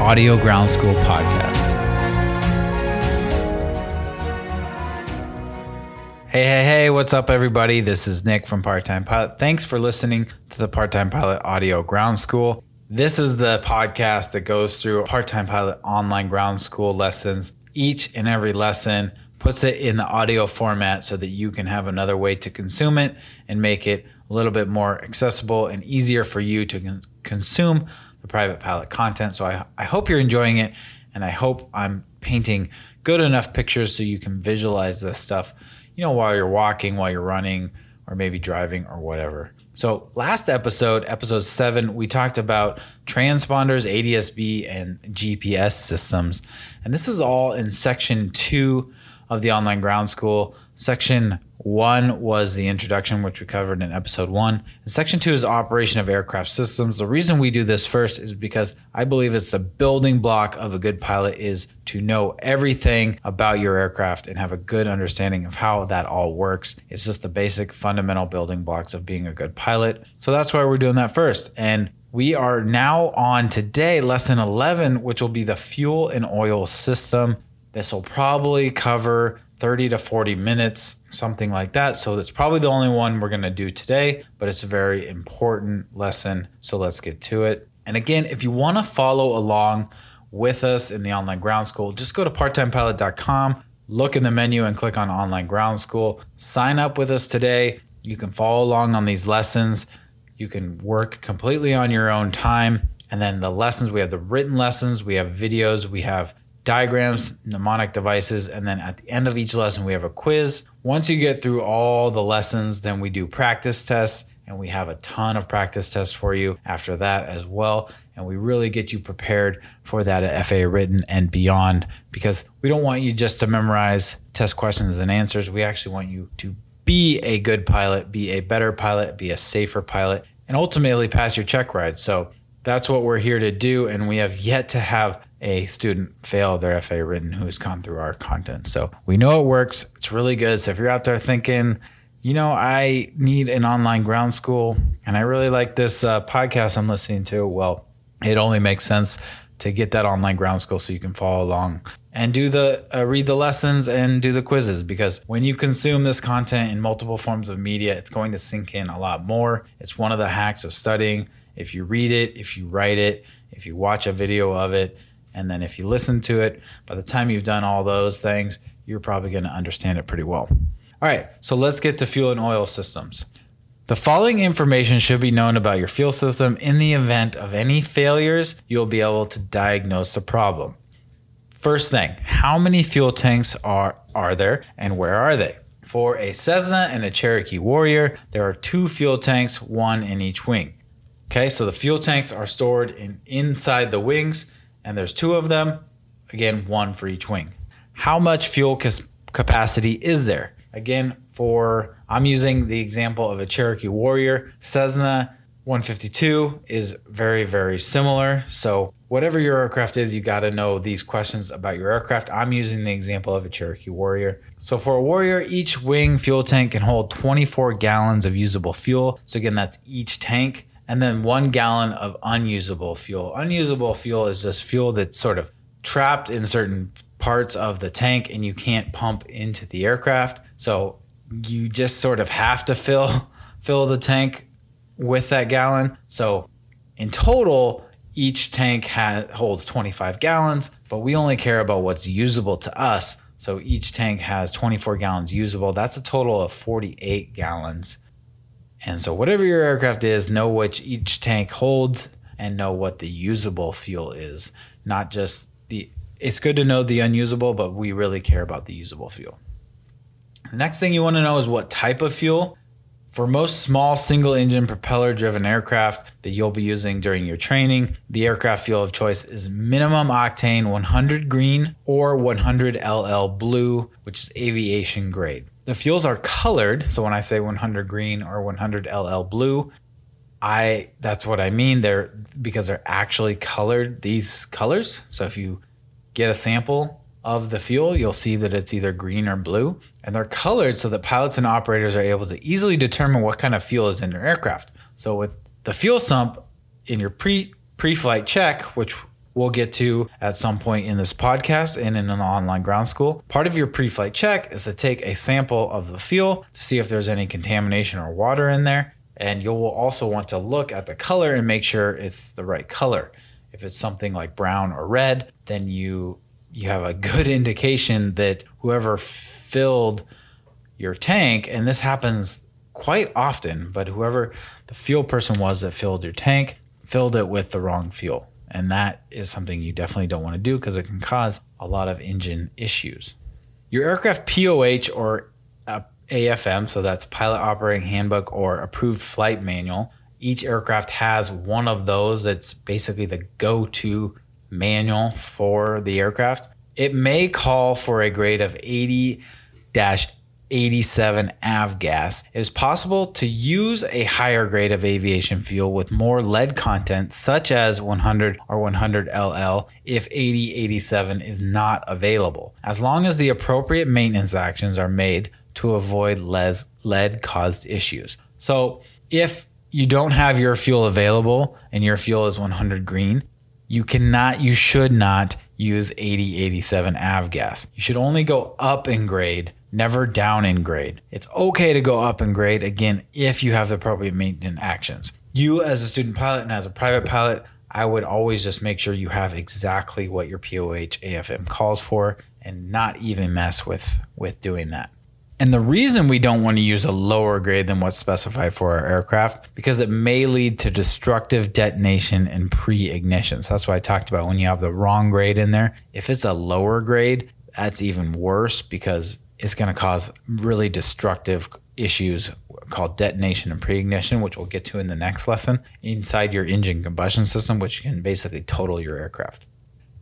Audio Ground School podcast. Hey, hey, hey, what's up, everybody? This is Nick from Part Time Pilot. Thanks for listening to the Part Time Pilot Audio Ground School. This is the podcast that goes through Part Time Pilot online ground school lessons. Each and every lesson puts it in the audio format so that you can have another way to consume it and make it a little bit more accessible and easier for you to consume the private pilot content. So I, I hope you're enjoying it and I hope I'm painting good enough pictures so you can visualize this stuff, you know, while you're walking, while you're running, or maybe driving or whatever. So, last episode, episode seven, we talked about transponders, ADSB, and GPS systems. And this is all in section two of the online ground school. Section one was the introduction, which we covered in episode one. And section two is operation of aircraft systems. The reason we do this first is because I believe it's the building block of a good pilot is to know everything about your aircraft and have a good understanding of how that all works. It's just the basic fundamental building blocks of being a good pilot. So that's why we're doing that first. And we are now on today, lesson 11, which will be the fuel and oil system. This will probably cover 30 to 40 minutes, something like that. So that's probably the only one we're going to do today, but it's a very important lesson. So let's get to it. And again, if you want to follow along with us in the online ground school, just go to parttimepilot.com, look in the menu and click on online ground school. Sign up with us today. You can follow along on these lessons. You can work completely on your own time. And then the lessons, we have the written lessons, we have videos, we have diagrams, mnemonic devices, and then at the end of each lesson, we have a quiz. Once you get through all the lessons, then we do practice tests, and we have a ton of practice tests for you after that as well. And we really get you prepared for that FAA written and beyond because we don't want you just to memorize test questions and answers. We actually want you to be a good pilot, be a better pilot, be a safer pilot, and ultimately pass your check ride. So that's what we're here to do. And we have yet to have a student fail their FAA written who's gone through our content. So we know it works. It's really good. So if you're out there thinking, you know, I need an online ground school and I really like this uh, podcast I'm listening to, well, it only makes sense to get that online ground school so you can follow along and do the uh, read the lessons and do the quizzes because when you consume this content in multiple forms of media it's going to sink in a lot more it's one of the hacks of studying if you read it if you write it if you watch a video of it and then if you listen to it, by the time you've done all those things, you're probably going to understand it pretty well. All right, so let's get to fuel and oil systems. The following information should be known about your fuel system. In the event of any failures, you'll be able to diagnose the problem. First thing, how many fuel tanks are, are there and where are they? For a Cessna and a Cherokee Warrior, there are two fuel tanks, one in each wing. Okay, so the fuel tanks are stored in inside the wings and there's two of them. Again, one for each wing. How much fuel capacity is there? Again, for I'm using the example of a Cherokee Warrior. Cessna 152 is very, very similar. So, whatever your aircraft is, you got to know these questions about your aircraft. I'm using the example of a Cherokee Warrior. So, for a Warrior, each wing fuel tank can hold 24 gallons of usable fuel. So, again, that's each tank and then one gallon of unusable fuel. Unusable fuel is just fuel that's sort of trapped in certain parts of the tank and you can't pump into the aircraft. So you just sort of have to fill fill the tank with that gallon. So In total, each tank ha- holds 25 gallons, but we only care about what's usable to us. So each tank has 24 gallons usable. That's a total of 48 gallons. And so, whatever your aircraft is, know what each tank holds and know what the usable fuel is. Not just the, it's good to know the unusable, but we really care about the usable fuel. The next thing you want to know is what type of fuel. For most small single engine propeller driven aircraft that you'll be using during your training, the aircraft fuel of choice is minimum octane 100 green or 100 LL blue, which is aviation grade. The fuels are colored, so when I say 100 green or 100 LL blue, I that's what I mean. They're because they're actually colored these colors. So if you get a sample of the fuel, you'll see that it's either green or blue. And they're colored so that pilots and operators are able to easily determine what kind of fuel is in your aircraft. So with the fuel sump in your pre pre-flight check, which we'll get to at some point in this podcast and in an online ground school. Part of your pre-flight check is to take a sample of the fuel to see if there's any contamination or water in there. And you'll also want to look at the color and make sure it's the right color. If it's something like brown or red, then you you have a good indication that whoever filled your tank, and this happens quite often, but whoever the fuel person was that filled your tank filled it with the wrong fuel. And that is something you definitely don't want to do because it can cause a lot of engine issues. Your aircraft POH or uh, AFM, so that's Pilot Operating Handbook or Approved Flight Manual. Each aircraft has one of those that's basically the go to manual for the aircraft. It may call for a grade of 80 87 avgas. It is possible to use a higher grade of aviation fuel with more lead content, such as 100 or 100 LL, if 8087 is not available, as long as the appropriate maintenance actions are made to avoid lead caused issues. So, if you don't have your fuel available and your fuel is 100 green, you cannot, you should not use 8087 avgas. You should only go up in grade, never down in grade. It's okay to go up in grade again if you have the appropriate maintenance actions. You, as a student pilot and as a private pilot, I would always just make sure you have exactly what your POH AFM calls for and not even mess with with doing that. And the reason we don't want to use a lower grade than what's specified for our aircraft because it may lead to destructive detonation and pre-ignition. So that's why I talked about when you have the wrong grade in there. If it's a lower grade, that's even worse because it's going to cause really destructive issues called detonation and pre-ignition, which we'll get to in the next lesson, inside your engine combustion system, which can basically total your aircraft.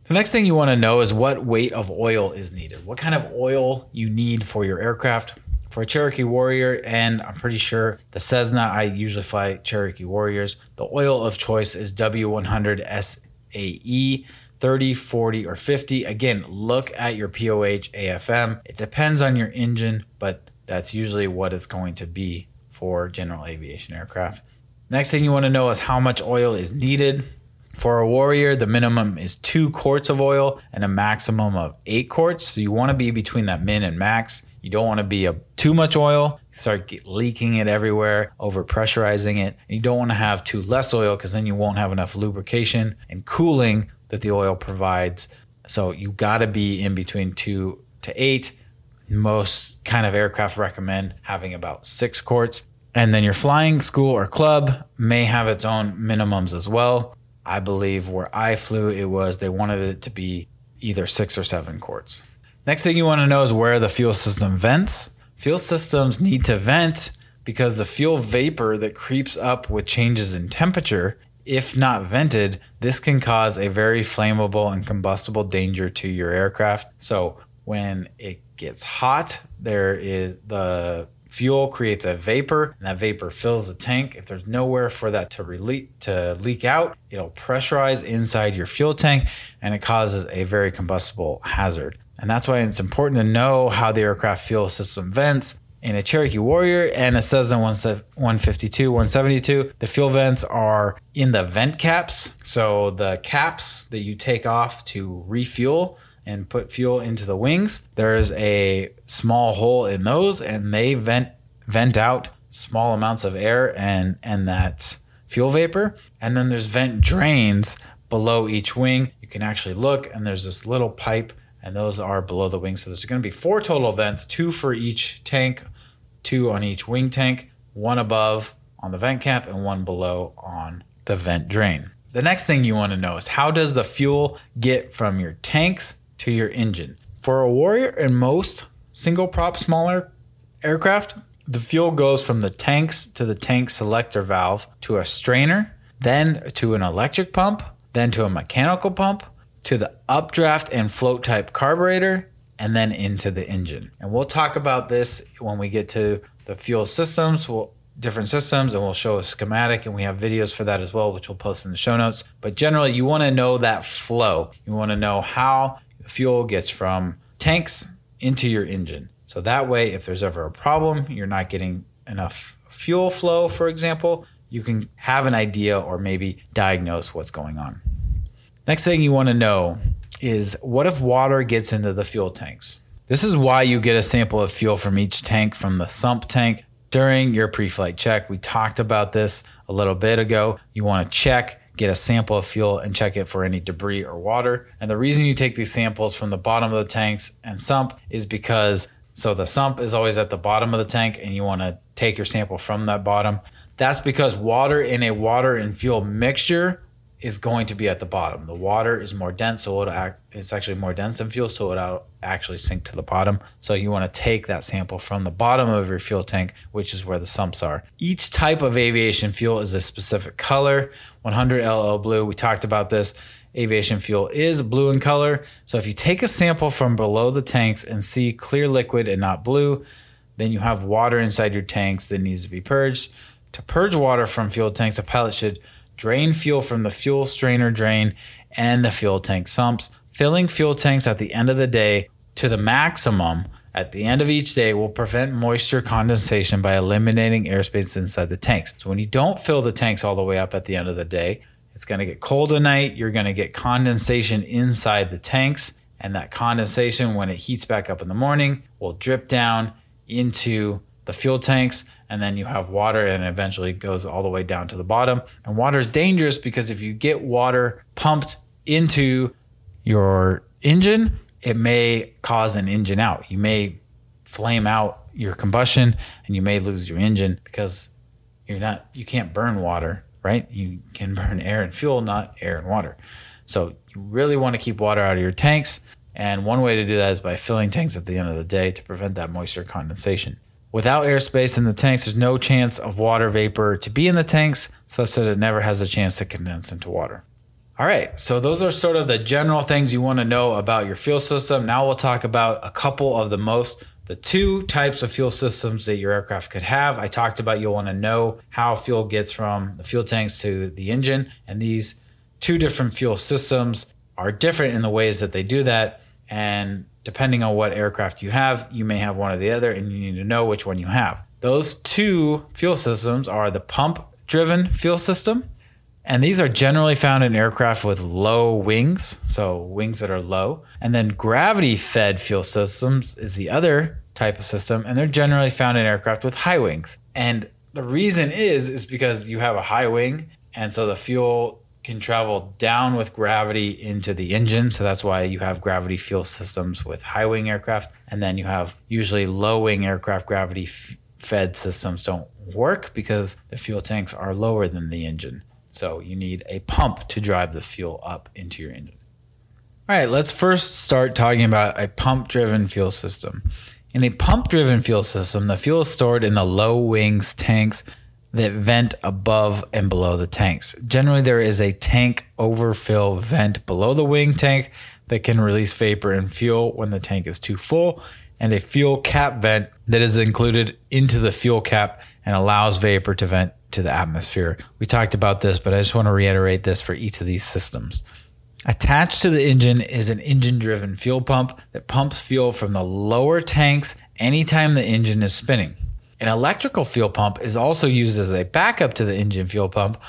The next thing you want to know is what weight of oil is needed. What kind of oil you need for your aircraft. For a Cherokee Warrior, and I'm pretty sure the Cessna, I usually fly Cherokee Warriors. The oil of choice is W100 SAE 30, 40, or 50. Again, look at your POH AFM. It depends on your engine, but that's usually what it's going to be for general aviation aircraft. Next thing you want to know is how much oil is needed. For a warrior, the minimum is two quarts of oil and a maximum of eight quarts. So you want to be between that min and max. You don't want to be a, too much oil, start leaking it everywhere, over pressurizing it. And you don't want to have too less oil because then you won't have enough lubrication and cooling that the oil provides. So you got to be in between two to eight. Most kind of aircraft recommend having about six quarts. And then your flying school or club may have its own minimums as well. I believe where I flew, it was they wanted it to be either six or seven quarts. Next thing you want to know is where the fuel system vents. Fuel systems need to vent because the fuel vapor that creeps up with changes in temperature, if not vented, this can cause a very flammable and combustible danger to your aircraft. So when it gets hot, there is the fuel creates a vapor and that vapor fills the tank if there's nowhere for that to release to leak out it'll pressurize inside your fuel tank and it causes a very combustible hazard and that's why it's important to know how the aircraft fuel system vents in a Cherokee Warrior and a Cessna 152, 172, the fuel vents are in the vent caps. So the caps that you take off to refuel and put fuel into the wings. There's a small hole in those, and they vent vent out small amounts of air, and and that fuel vapor. And then there's vent drains below each wing. You can actually look, and there's this little pipe, and those are below the wing. So there's going to be four total vents, two for each tank, two on each wing tank, one above on the vent cap, and one below on the vent drain. The next thing you want to know is how does the fuel get from your tanks to your engine? For a Warrior and most single prop smaller aircraft, the fuel goes from the tanks to the tank selector valve to a strainer, then to an electric pump, then to a mechanical pump, to the updraft and float type carburetor, and then into the engine. And we'll talk about this when we get to the fuel systems, we'll, different systems, and we'll show a schematic, and we have videos for that as well, which we'll post in the show notes. But generally, you want to know that flow. You want to know how fuel gets from tanks into your engine. So that way, if there's ever a problem, you're not getting enough fuel flow, for example, you can have an idea or maybe diagnose what's going on. Next thing you want to know is what if water gets into the fuel tanks? This is why you get a sample of fuel from each tank from the sump tank during your pre flight check. We talked about this a little bit ago. You want to check, get a sample of fuel, and check it for any debris or water. And the reason you take these samples from the bottom of the tanks and sump is because so the sump is always at the bottom of the tank, and you want to take your sample from that bottom. That's because water in a water and fuel mixture is going to be at the bottom. The water is more dense, so it'll act, it's actually more dense than fuel, so it'll actually sink to the bottom. So you want to take that sample from the bottom of your fuel tank, which is where the sumps are. Each type of aviation fuel is a specific color. 100 LL blue, we talked about this. Aviation fuel is blue in color. So if you take a sample from below the tanks and see clear liquid and not blue, then you have water inside your tanks that needs to be purged. To purge water from fuel tanks, a pilot should drain fuel from the fuel strainer drain and the fuel tank sumps. Filling fuel tanks at the end of the day to the maximum at the end of each day will prevent moisture condensation by eliminating airspace inside the tanks. So when you don't fill the tanks all the way up at the end of the day, it's going to get cold at night. You're going to get condensation inside the tanks. And that condensation, when it heats back up in the morning, will drip down into the fuel tanks and then you have water and eventually goes all the way down to the bottom. And water is dangerous because if you get water pumped into your engine, it may cause an engine out. You may flame out your combustion and you may lose your engine because you're not you can't burn water, right? You can burn air and fuel, not air and water. So you really want to keep water out of your tanks. And one way to do that is by filling tanks at the end of the day to prevent that moisture condensation. Without airspace in the tanks, there's no chance of water vapor to be in the tanks, such that it never has a chance to condense into water. All right, so those are sort of the general things you want to know about your fuel system. Now we'll talk about a couple of the most, the two types of fuel systems that your aircraft could have. I talked about you'll want to know how fuel gets from the fuel tanks to the engine, and these two different fuel systems are different in the ways that they do that. And depending on what aircraft you have, you may have one or the other, and you need to know which one you have. Those two fuel systems are the pump driven fuel system, and these are generally found in aircraft with low wings, so wings that are low. And then gravity fed fuel systems is the other type of system, and they're generally found in aircraft with high wings. And the reason is is because you have a high wing, and so the fuel can travel down with gravity into the engine. So that's why you have gravity fuel systems with high wing aircraft. And then you have usually low wing aircraft gravity f- fed systems don't work because the fuel tanks are lower than the engine. So you need a pump to drive the fuel up into your engine. All right, let's first start talking about a pump driven fuel system. In a pump driven fuel system, the fuel is stored in the low wings tanks that vent above and below the tanks. Generally, there is a tank overfill vent below the wing tank that can release vapor and fuel when the tank is too full, and a fuel cap vent that is included into the fuel cap and allows vapor to vent to the atmosphere. We talked about this, but I just want to reiterate this for each of these systems. Attached to the engine is an engine driven fuel pump that pumps fuel from the lower tanks anytime the engine is spinning. An electrical fuel pump is also used as a backup to the engine fuel pump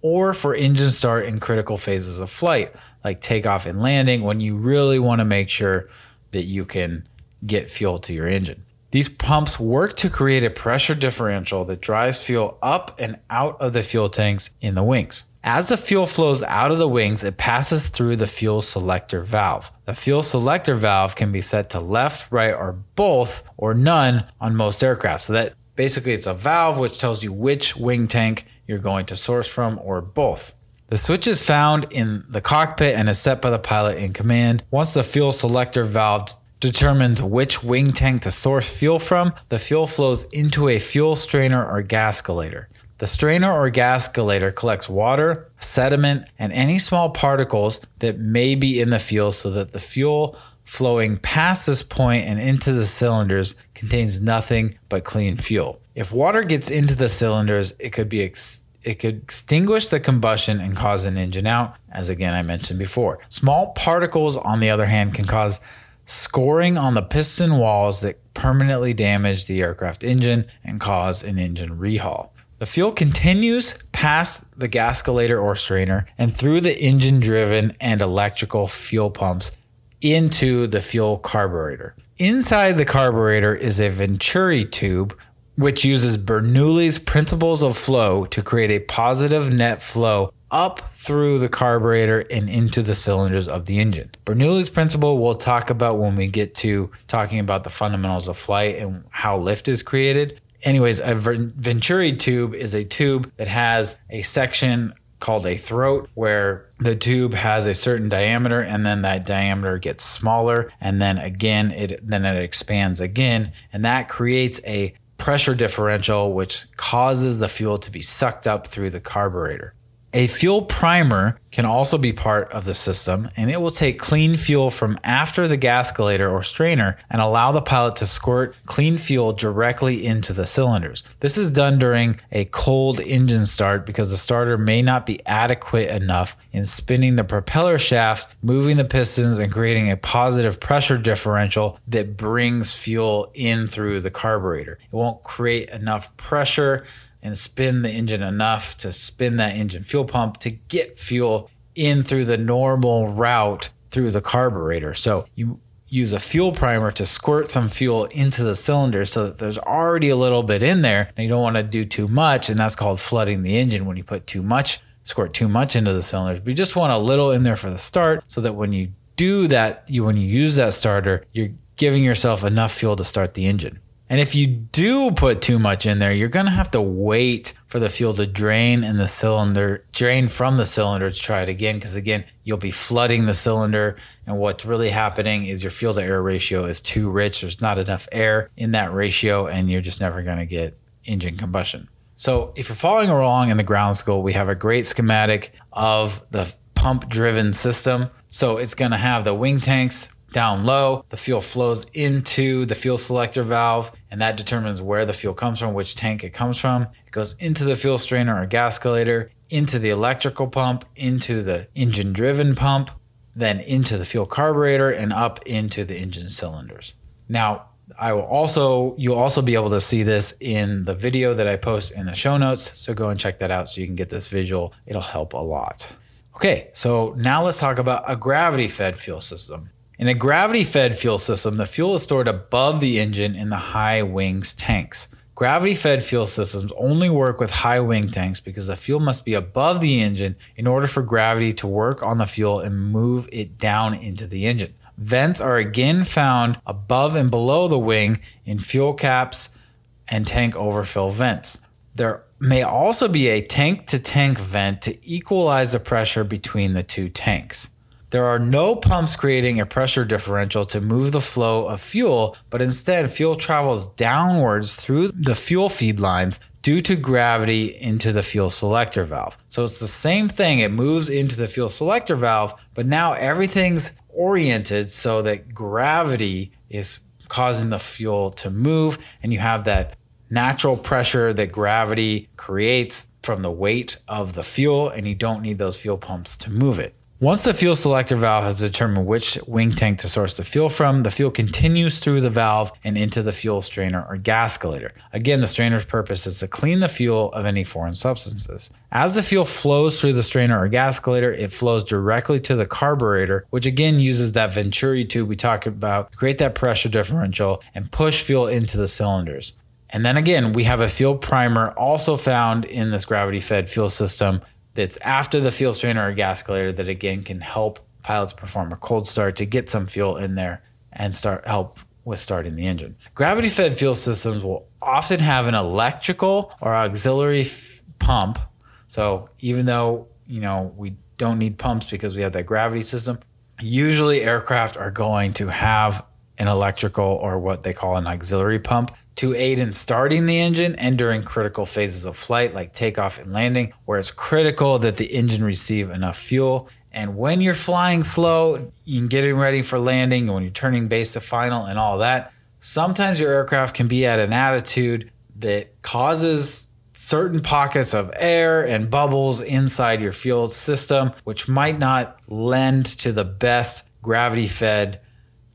or for engine start in critical phases of flight, like takeoff and landing, when you really want to make sure that you can get fuel to your engine. These pumps work to create a pressure differential that drives fuel up and out of the fuel tanks in the wings. As the fuel flows out of the wings, it passes through the fuel selector valve. The fuel selector valve can be set to left, right, or both, or none on most aircraft. So that basically it's a valve which tells you which wing tank you're going to source from, or both. The switch is found in the cockpit and is set by the pilot in command. Once the fuel selector valve determines which wing tank to source fuel from, the fuel flows into a fuel strainer or gascolator. The strainer or gas gascolator collects water, sediment, and any small particles that may be in the fuel so that the fuel flowing past this point and into the cylinders contains nothing but clean fuel. If water gets into the cylinders, it could be ex- it could extinguish the combustion and cause an engine out, as again I mentioned before. Small particles, on the other hand, can cause scoring on the piston walls that permanently damage the aircraft engine and cause an engine rehaul. The fuel continues past the gascolator or strainer and through the engine driven and electrical fuel pumps into the fuel carburetor. Inside the carburetor is a Venturi tube, which uses Bernoulli's principles of flow to create a positive net flow up through the carburetor and into the cylinders of the engine. Bernoulli's principle we'll talk about when we get to talking about the fundamentals of flight and how lift is created anyways, a Venturi tube is a tube that has a section called a throat where the tube has a certain diameter and then that diameter gets smaller and then again it then it expands again and that creates a pressure differential which causes the fuel to be sucked up through the carburetor. A fuel primer can also be part of the system, and it will take clean fuel from after the gas gascolator or strainer and allow the pilot to squirt clean fuel directly into the cylinders. This is done during a cold engine start because the starter may not be adequate enough in spinning the propeller shaft, moving the pistons, and creating a positive pressure differential that brings fuel in through the carburetor. It won't create enough pressure and spin the engine enough to spin that engine fuel pump to get fuel in through the normal route through the carburetor. So you use a fuel primer to squirt some fuel into the cylinder so that there's already a little bit in there. And you don't want to do too much and that's called flooding the engine when you put too much squirt too much into the cylinders but you just want a little in there for the start so that when you do that you when you use that starter you're giving yourself enough fuel to start the engine and if you do put too much in there, you're going to have to wait for the fuel to drain in the cylinder, drain from the cylinder to try it again. Because again, you'll be flooding the cylinder. And what's really happening is your fuel to air ratio is too rich. There's not enough air in that ratio, and you're just never going to get engine combustion. So if you're following along in the ground school, we have a great schematic of the pump driven system. So it's going to have the wing tanks down low. The fuel flows into the fuel selector valve, and that determines where the fuel comes from, which tank it comes from. It goes into the fuel strainer or gas gascolator, into the electrical pump, into the engine driven pump, then into the fuel carburetor, and up into the engine cylinders. Now, I will also you'll also be able to see this in the video that I post in the show notes. So go and check that out so you can get this visual. It'll help a lot. Okay, so now let's talk about a gravity fed fuel system. In a gravity fed fuel system, the fuel is stored above the engine in the high wings tanks. Gravity fed fuel systems only work with high wing tanks because the fuel must be above the engine in order for gravity to work on the fuel and move it down into the engine. Vents are again found above and below the wing in fuel caps and tank overfill vents. There may also be a tank to tank vent to equalize the pressure between the two tanks. There are no pumps creating a pressure differential to move the flow of fuel, but instead, fuel travels downwards through the fuel feed lines due to gravity into the fuel selector valve. So it's the same thing, it moves into the fuel selector valve, but now everything's oriented so that gravity is causing the fuel to move, and you have that natural pressure that gravity creates from the weight of the fuel, and you don't need those fuel pumps to move it. Once the fuel selector valve has determined which wing tank to source the fuel from, the fuel continues through the valve and into the fuel strainer or gas gascolator. Again, the strainer's purpose is to clean the fuel of any foreign substances. As the fuel flows through the strainer or gas gascolator, it flows directly to the carburetor, which again uses that Venturi tube we talked about to create that pressure differential and push fuel into the cylinders. And then again, we have a fuel primer also found in this gravity fed fuel system that's after the fuel strainer or gas gascolator that again can help pilots perform a cold start to get some fuel in there and start help with starting the engine. Gravity fed fuel systems will often have an electrical or auxiliary f- pump. So even though, you know, we don't need pumps because we have that gravity system, usually aircraft are going to have an electrical or what they call an auxiliary pump to aid in starting the engine and during critical phases of flight like takeoff and landing, where it's critical that the engine receive enough fuel. And when you're flying slow and getting ready for landing, when you're turning base to final and all that, sometimes your aircraft can be at an attitude that causes certain pockets of air and bubbles inside your fuel system, which might not lend to the best gravity fed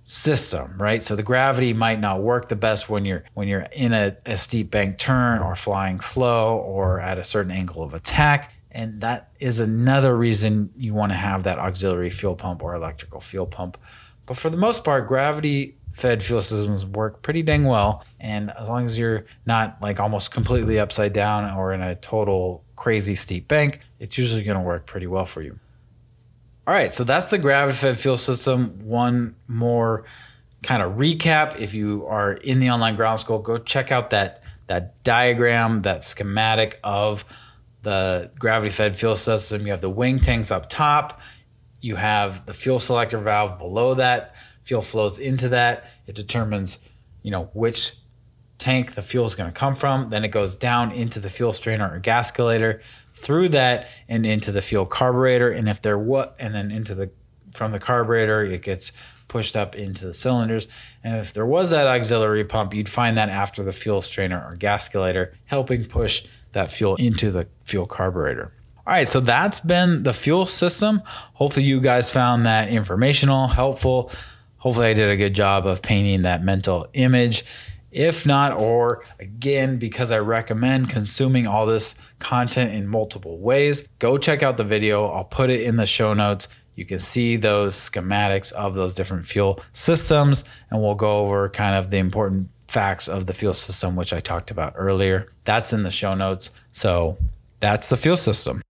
system, right? So the gravity might not work the best when you're when you're in a, a steep bank turn or flying slow or at a certain angle of attack. And that is another reason you want to have that auxiliary fuel pump or electrical fuel pump. But for the most part, gravity fed fuel systems work pretty dang well. And as long as you're not like almost completely upside down or in a total crazy steep bank, it's usually going to work pretty well for you. All right, so that's the gravity fed fuel system. One more kind of recap. If you are in the online ground school, go check out that that diagram, that schematic of the gravity fed fuel system. You have the wing tanks up top. You have the fuel selector valve below that. Fuel flows into that. It determines, you know, which tank the fuel is going to come from. Then it goes down into the fuel strainer or gascolator through that and into the fuel carburetor. And if there what, and then into the from the carburetor, it gets pushed up into the cylinders. And if there was that auxiliary pump, you'd find that after the fuel strainer or gascolator, helping push that fuel into the fuel carburetor. All right, so that's been the fuel system. Hopefully, you guys found that informational, helpful. Hopefully, I did a good job of painting that mental image. If not, or again, because I recommend consuming all this content in multiple ways, go check out the video. I'll put it in the show notes. You can see those schematics of those different fuel systems, and we'll go over kind of the important facts of the fuel system, which I talked about earlier. That's in the show notes. So that's the fuel system.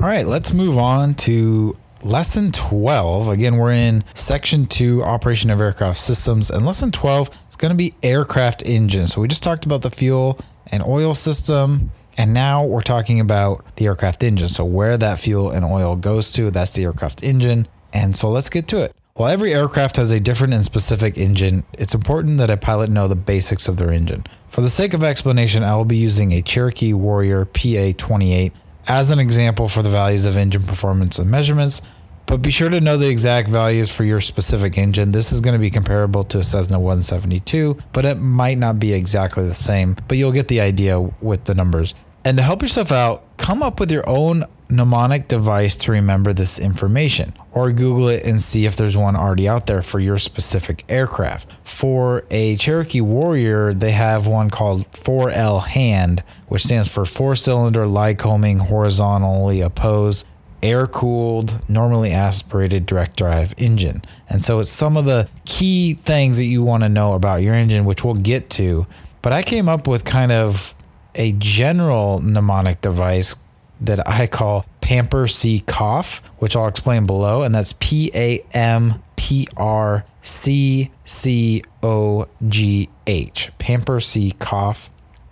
All right, let's move on to lesson 12. Again, we're in section two, operation of aircraft systems, and lesson 12 is going to be aircraft engine. So we just talked about the fuel and oil system. And now we're talking about the aircraft engine. So, where that fuel and oil goes to, that's the aircraft engine. And so, let's get to it. While every aircraft has a different and specific engine, it's important that a pilot know the basics of their engine. For the sake of explanation, I will be using a Cherokee Warrior PA 28 as an example for the values of engine performance and measurements, but be sure to know the exact values for your specific engine. This is going to be comparable to a Cessna 172, but it might not be exactly the same, but you'll get the idea with the numbers. And to help yourself out, come up with your own mnemonic device to remember this information, or Google it and see if there's one already out there for your specific aircraft. For a Cherokee Warrior, they have one called 4L hand, which stands for four cylinder Lycoming horizontally opposed air cooled, normally aspirated direct drive engine. And so it's some of the key things that you want to know about your engine, which we'll get to. But I came up with kind of a general mnemonic device that I call Pamper C Cough, which I'll explain below. And that's P A M P R C C O G H. Pamper C Cough.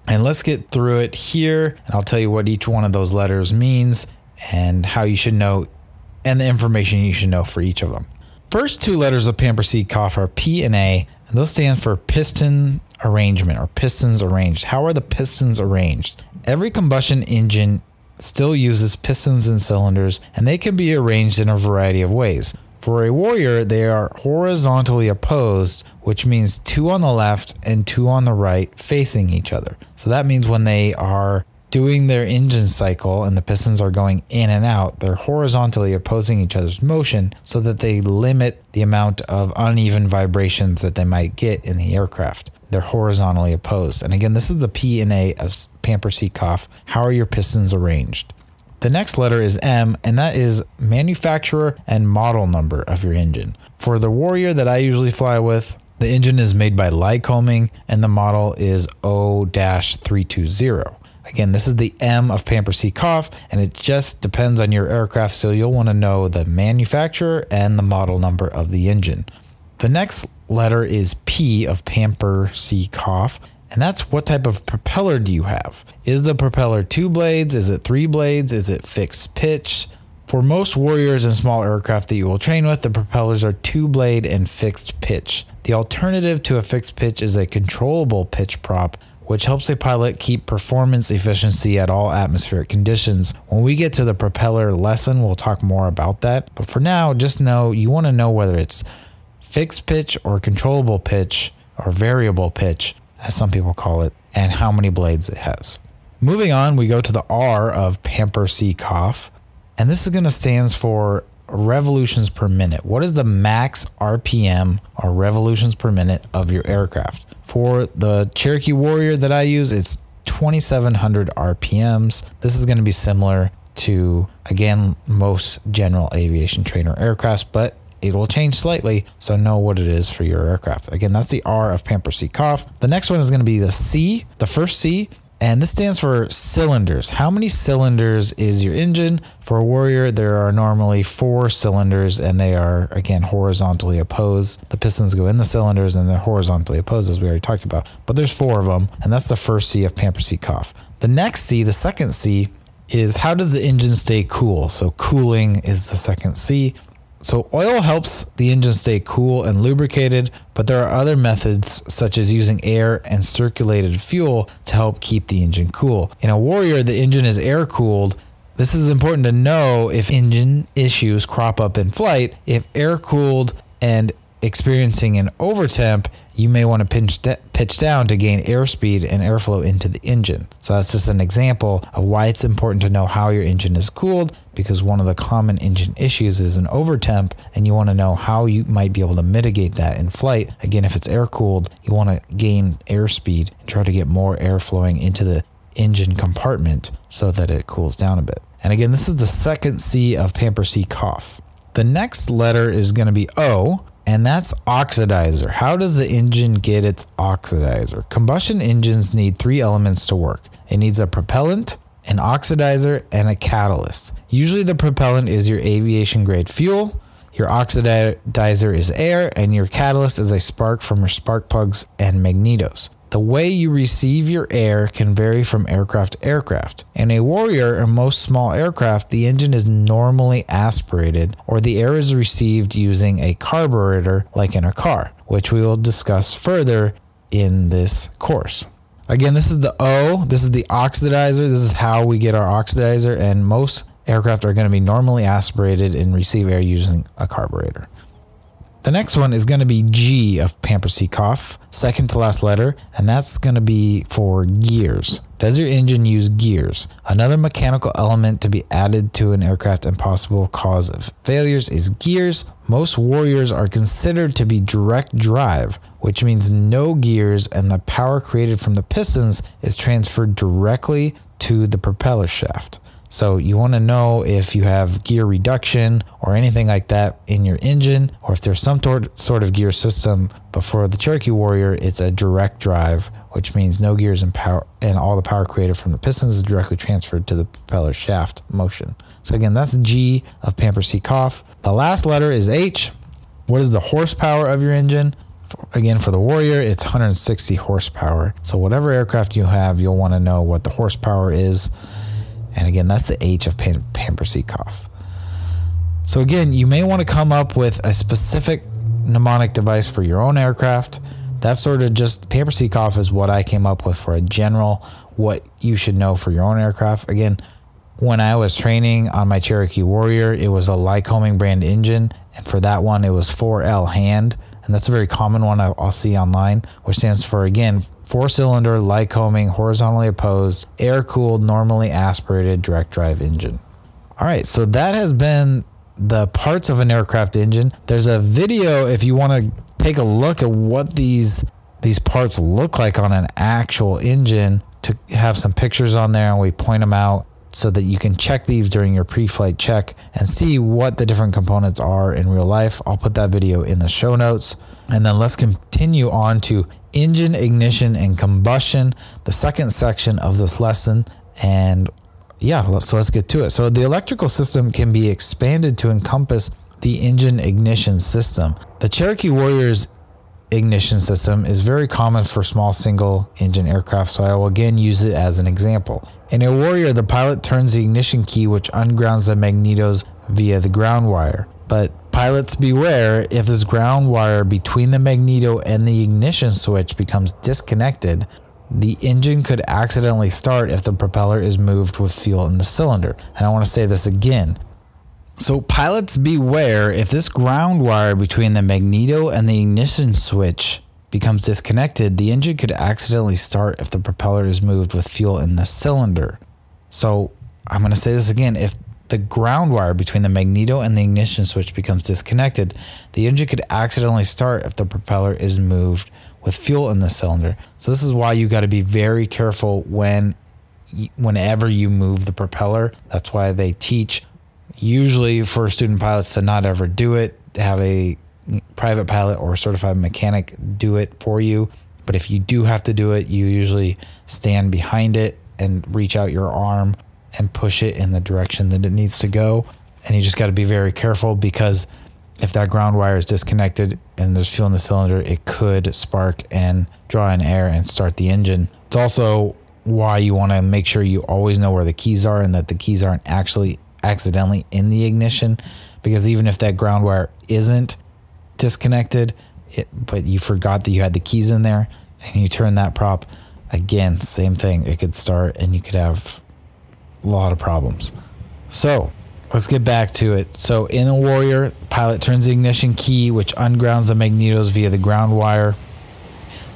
And let's get through it here. And I'll tell you what each one of those letters means and how you should know and the information you should know for each of them. First two letters of Pamper C Cough are P and A, and those stand for piston arrangement or pistons arranged. How are the pistons arranged? Every combustion engine still uses pistons and cylinders, and they can be arranged in a variety of ways. For a warrior, they are horizontally opposed, which means two on the left and two on the right facing each other. So that means when they are doing their engine cycle and the pistons are going in and out, they're horizontally opposing each other's motion so that they limit the amount of uneven vibrations that they might get in the aircraft. They're horizontally opposed. And again, this is the P and A of Pamper C Cough. How are your pistons arranged? The next letter is M, and that is manufacturer and model number of your engine. For the Warrior that I usually fly with, the engine is made by Lycoming and the model is O 320. Again, this is the M of Pamper C Cough, and it just depends on your aircraft, so you'll want to know the manufacturer and the model number of the engine. The next letter is P of Pamper C Cough, and that's what type of propeller do you have? Is the propeller two blades? Is it three blades? Is it fixed pitch? For most warriors and small aircraft that you will train with, the propellers are two blade and fixed pitch. The alternative to a fixed pitch is a controllable pitch prop, which helps a pilot keep performance efficiency at all atmospheric conditions. When we get to the propeller lesson, we'll talk more about that. But for now, just know you want to know whether it's fixed pitch or controllable pitch or variable pitch as some people call it, and how many blades it has. Moving on, we go to the R of Pamper C Cough, and this is going to stands for revolutions per minute. What is the max RPM or revolutions per minute of your aircraft? For the Cherokee Warrior that I use, it's 2700 RPMs. This is going to be similar to again most general aviation trainer aircrafts, but it will change slightly, so know what it is for your aircraft. Again, that's the R of Pamper C Cough. The next one is going to be the C, the first C, and this stands for cylinders. How many cylinders is your engine? For a Warrior, there are normally four cylinders and they are, again, horizontally opposed. The pistons go in the cylinders and they're horizontally opposed, as we already talked about. But there's four of them, and that's the first C of Pamper C Cough. The next C, the second C, is how does the engine stay cool? So, cooling is the second C. So, oil helps the engine stay cool and lubricated, but there are other methods such as using air and circulated fuel to help keep the engine cool. In a Warrior, the engine is air cooled. This is important to know if engine issues crop up in flight. If air cooled and experiencing an overtemp, you may want to pinch de- pitch down to gain airspeed and airflow into the engine. So that's just an example of why it's important to know how your engine is cooled because one of the common engine issues is an overtemp and you want to know how you might be able to mitigate that in flight. Again, if it's air cooled, you want to gain airspeed and try to get more air flowing into the engine compartment so that it cools down a bit. And again, this is the second C of Pamper C cough. The next letter is going to be O, and that's oxidizer. How does the engine get its oxidizer? Combustion engines need three elements to work it needs a propellant, an oxidizer, and a catalyst. Usually, the propellant is your aviation grade fuel, your oxidizer is air, and your catalyst is a spark from your spark plugs and magnetos. The way you receive your air can vary from aircraft to aircraft. In a Warrior or most small aircraft, the engine is normally aspirated or the air is received using a carburetor like in a car, which we will discuss further in this course. Again, this is the O, this is the oxidizer, this is how we get our oxidizer, and most aircraft are going to be normally aspirated and receive air using a carburetor. The next one is going to be G of Pamper C Cough, second to last letter, and that's going to be for gears. Does your engine use gears? Another mechanical element to be added to an aircraft and possible cause of failures is gears. Most Warriors are considered to be direct drive, which means no gears, and the power created from the pistons is transferred directly to the propeller shaft. So you want to know if you have gear reduction or anything like that in your engine, or if there's some sort of gear system. But for the Cherokee Warrior, it's a direct drive, which means no gears and power, and all the power created from the pistons is directly transferred to the propeller shaft motion. So again, that's G of Pamper C Cough. The last letter is H. What is the horsepower of your engine? Again, for the Warrior, it's 160 horsepower. So whatever aircraft you have, you'll want to know what the horsepower is and again, that's the H of Pam- Pamper C Cough. So again, you may want to come up with a specific mnemonic device for your own aircraft. That's sort of just Pamper C Cough is what I came up with for a general what you should know for your own aircraft. Again, when I was training on my Cherokee Warrior, it was a Lycoming brand engine, and for that one, it was 4L hand, and that's a very common one I'll, see online, which stands for again four cylinder, Lycoming, horizontally opposed, air cooled, normally aspirated direct drive engine. All right, so that has been the parts of an aircraft engine. There's a video if you want to take a look at what these these parts look like on an actual engine to have some pictures on there and we point them out so that you can check these during your pre-flight check and see what the different components are in real life. I'll put that video in the show notes. And then let's continue on to engine ignition and combustion, the second section of this lesson. And yeah, so let's get to it. So the electrical system can be expanded to encompass the engine ignition system. The Cherokee Warrior's ignition system is very common for small single engine aircraft, so I will again use it as an example. In a Warrior, the pilot turns the ignition key, which ungrounds the magnetos via the ground wire. But pilots beware if this ground wire between the magneto and the ignition switch becomes disconnected, the engine could accidentally start if the propeller is moved with fuel in the cylinder. And I want to say this again. So, pilots beware if this ground wire between the magneto and the ignition switch becomes disconnected, the engine could accidentally start if the propeller is moved with fuel in the cylinder. So, I'm going to say this again. If the ground wire between the magneto and the ignition switch becomes disconnected, the engine could accidentally start if the propeller is moved with fuel in the cylinder. So this is why you got to be very careful when whenever you move the propeller. That's why they teach usually for student pilots to not ever do it, have a private pilot or certified mechanic do it for you. But if you do have to do it, you usually stand behind it and reach out your arm and push it in the direction that it needs to go. And you just got to be very careful because if that ground wire is disconnected and there's fuel in the cylinder, it could spark and draw in air and start the engine. It's also why you want to make sure you always know where the keys are and that the keys aren't actually accidentally in the ignition because even if that ground wire isn't disconnected, it, but you forgot that you had the keys in there and you turn that prop, again, same thing. It could start and you could have a lot of problems. So let's get back to it. So in the Warrior, pilot turns the ignition key, which ungrounds the magnetos via the ground wire.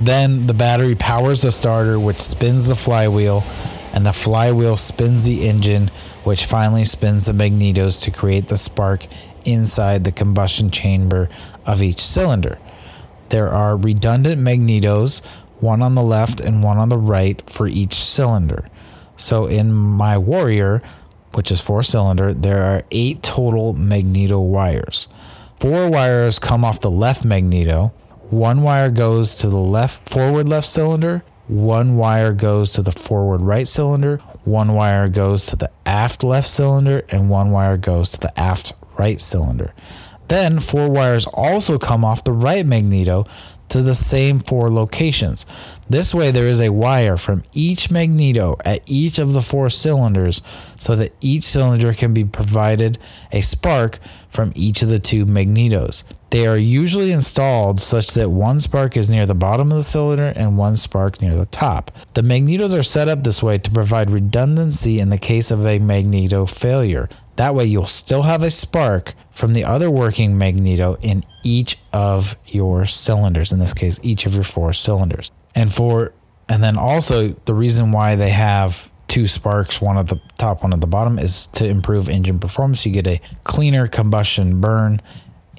Then the battery powers the starter, which spins the flywheel, and the flywheel spins the engine, which finally spins the magnetos to create the spark inside the combustion chamber of each cylinder. There are redundant magnetos, one on the left and one on the right for each cylinder. So in my Warrior, which is four cylinder, there are eight total magneto wires. Four wires come off the left magneto. One wire goes to the left forward left cylinder. One wire goes to the forward right cylinder one wire goes to the aft left cylinder and one wire goes to the aft right cylinder. Then four wires also come off the right magneto to the same four locations. This way, there is a wire from each magneto at each of the four cylinders so that each cylinder can be provided a spark from each of the two magnetos. They are usually installed such that one spark is near the bottom of the cylinder and one spark near the top. The magnetos are set up this way to provide redundancy in the case of a magneto failure. That way, you'll still have a spark from the other working magneto in each of your cylinders, in this case, each of your four cylinders. And for and then also the reason why they have two sparks, one at the top, one at the bottom, is to improve engine performance. You get a cleaner combustion burn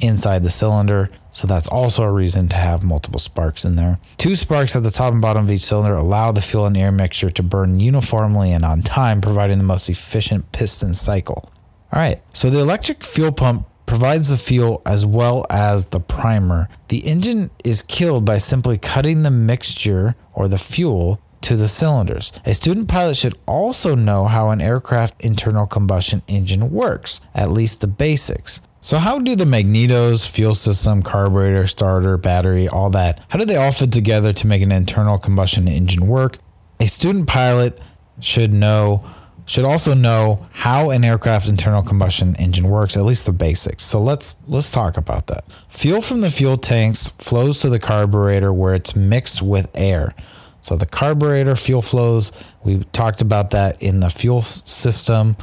inside the cylinder. So that's also a reason to have multiple sparks in there. Two sparks at the top and bottom of each cylinder allow the fuel and air mixture to burn uniformly and on time, providing the most efficient piston cycle. All right, so the electric fuel pump provides the fuel as well as the primer. The engine is killed by simply cutting the mixture or the fuel to the cylinders. A student pilot should also know how an aircraft internal combustion engine works, at least the basics. So, how do the magnetos, fuel system, carburetor, starter, battery, all that, how do they all fit together to make an internal combustion engine work? A student pilot should know should also know how an aircraft internal combustion engine works, at least the basics. So let's let's talk about that. Fuel from the fuel tanks flows to the carburetor where it's mixed with air. So the carburetor fuel flows, we talked about that in the fuel system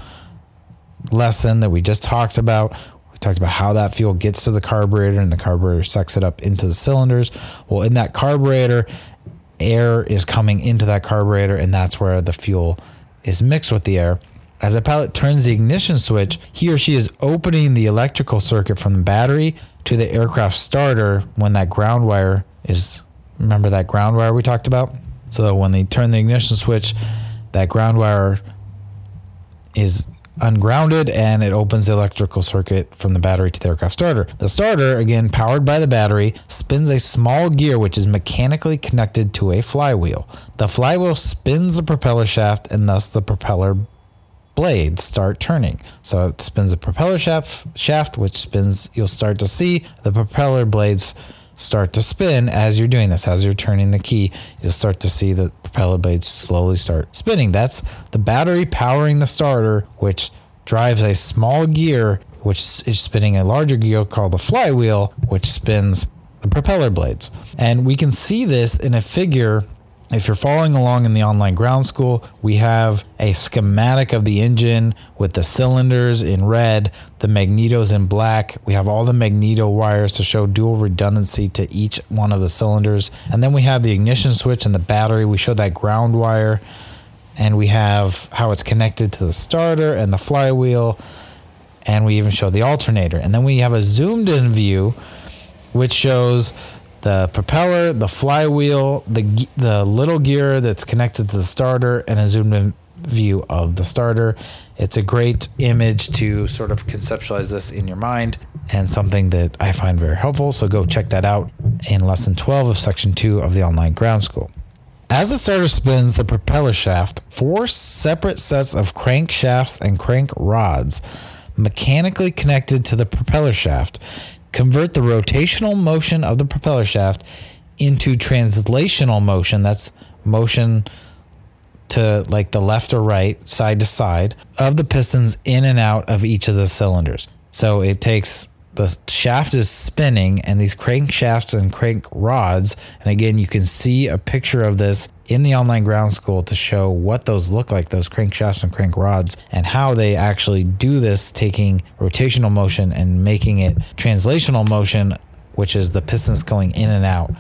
lesson that we just talked about. We talked about how that fuel gets to the carburetor and the carburetor sucks it up into the cylinders. Well, in that carburetor, air is coming into that carburetor, and that's where the fuel is mixed with the air. As a pilot turns the ignition switch, he or she is opening the electrical circuit from the battery to the aircraft starter when that ground wire is. Remember that ground wire we talked about? So when they turn the ignition switch, that ground wire is ungrounded and it opens the electrical circuit from the battery to the aircraft starter. The starter, again powered by the battery, spins a small gear which is mechanically connected to a flywheel. The flywheel spins the propeller shaft and thus the propeller blades start turning. So it spins the propeller shaft, shaft which spins, you'll start to see the propeller blades start to spin as you're doing this. As you're turning the key, you'll start to see the propeller blades slowly start spinning. That's the battery powering the starter, which drives a small gear, which is spinning a larger gear called the flywheel, which spins the propeller blades. And we can see this in a figure if you're following along in the online ground school, we have a schematic of the engine with the cylinders in red, the magnetos in black. We have all the magneto wires to show dual redundancy to each one of the cylinders. And then we have the ignition switch and the battery. We show that ground wire. And we have how it's connected to the starter and the flywheel. And we even show the alternator. And then we have a zoomed in view, which shows the propeller, the flywheel, the the little gear that's connected to the starter, and a zoomed in view of the starter. It's a great image to sort of conceptualize this in your mind and something that I find very helpful. So go check that out in lesson 12 of section 2 of the online ground school. As the starter spins the propeller shaft, four separate sets of crank shafts and crank rods mechanically connected to the propeller shaft convert the rotational motion of the propeller shaft into translational motion. That's motion to like the left or right, side to side of the pistons in and out of each of the cylinders. So it takes the shaft is spinning and these crank shafts and crank rods. And again, you can see a picture of this in the online ground school to show what those look like, those crank shafts and crank rods, and how they actually do this, taking rotational motion and making it translational motion, which is the pistons going in and out,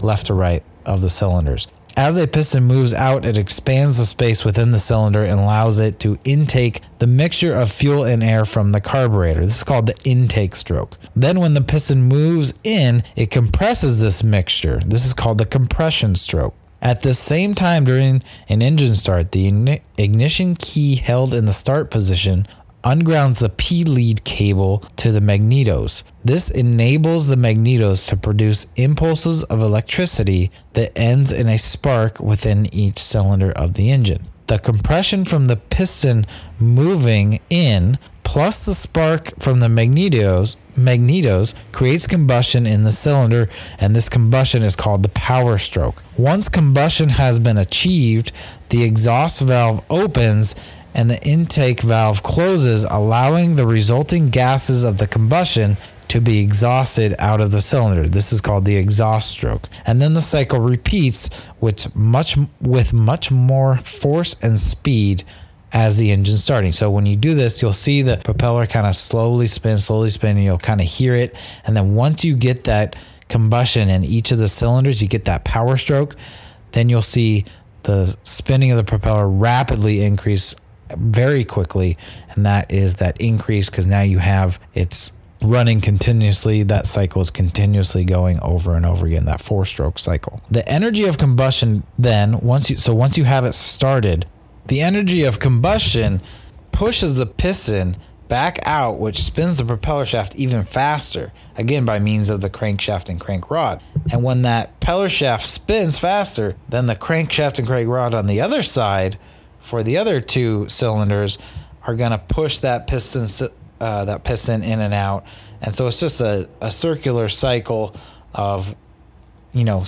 left to right of the cylinders. As a piston moves out, it expands the space within the cylinder and allows it to intake the mixture of fuel and air from the carburetor. This is called the intake stroke. Then, when the piston moves in, it compresses this mixture. This is called the compression stroke. At the same time, during an engine start, the ignition key held in the start position ungrounds the P lead cable to the magnetos. This enables the magnetos to produce impulses of electricity that ends in a spark within each cylinder of the engine. The compression from the piston moving in plus the spark from the magnetos magnetos creates combustion in the cylinder and this combustion is called the power stroke. Once combustion has been achieved, the exhaust valve opens and the intake valve closes, allowing the resulting gases of the combustion to be exhausted out of the cylinder. This is called the exhaust stroke. And then the cycle repeats with much with much more force and speed as the engine starting. So when you do this, you'll see the propeller kind of slowly spin, slowly spin, and you'll kind of hear it. And then once you get that combustion in each of the cylinders, you get that power stroke, then you'll see the spinning of the propeller rapidly increase very quickly, and that is that increase because now you have it's running continuously. That cycle is continuously going over and over again. That four stroke cycle. The energy of combustion then once you so once you have it started, the energy of combustion pushes the piston back out, which spins the propeller shaft even faster, again by means of the crankshaft and crank rod. And when that propeller shaft spins faster, then the crankshaft and crank rod on the other side for the other two cylinders are going to push that piston uh, that piston in and out. And so it's just a, a circular cycle of you know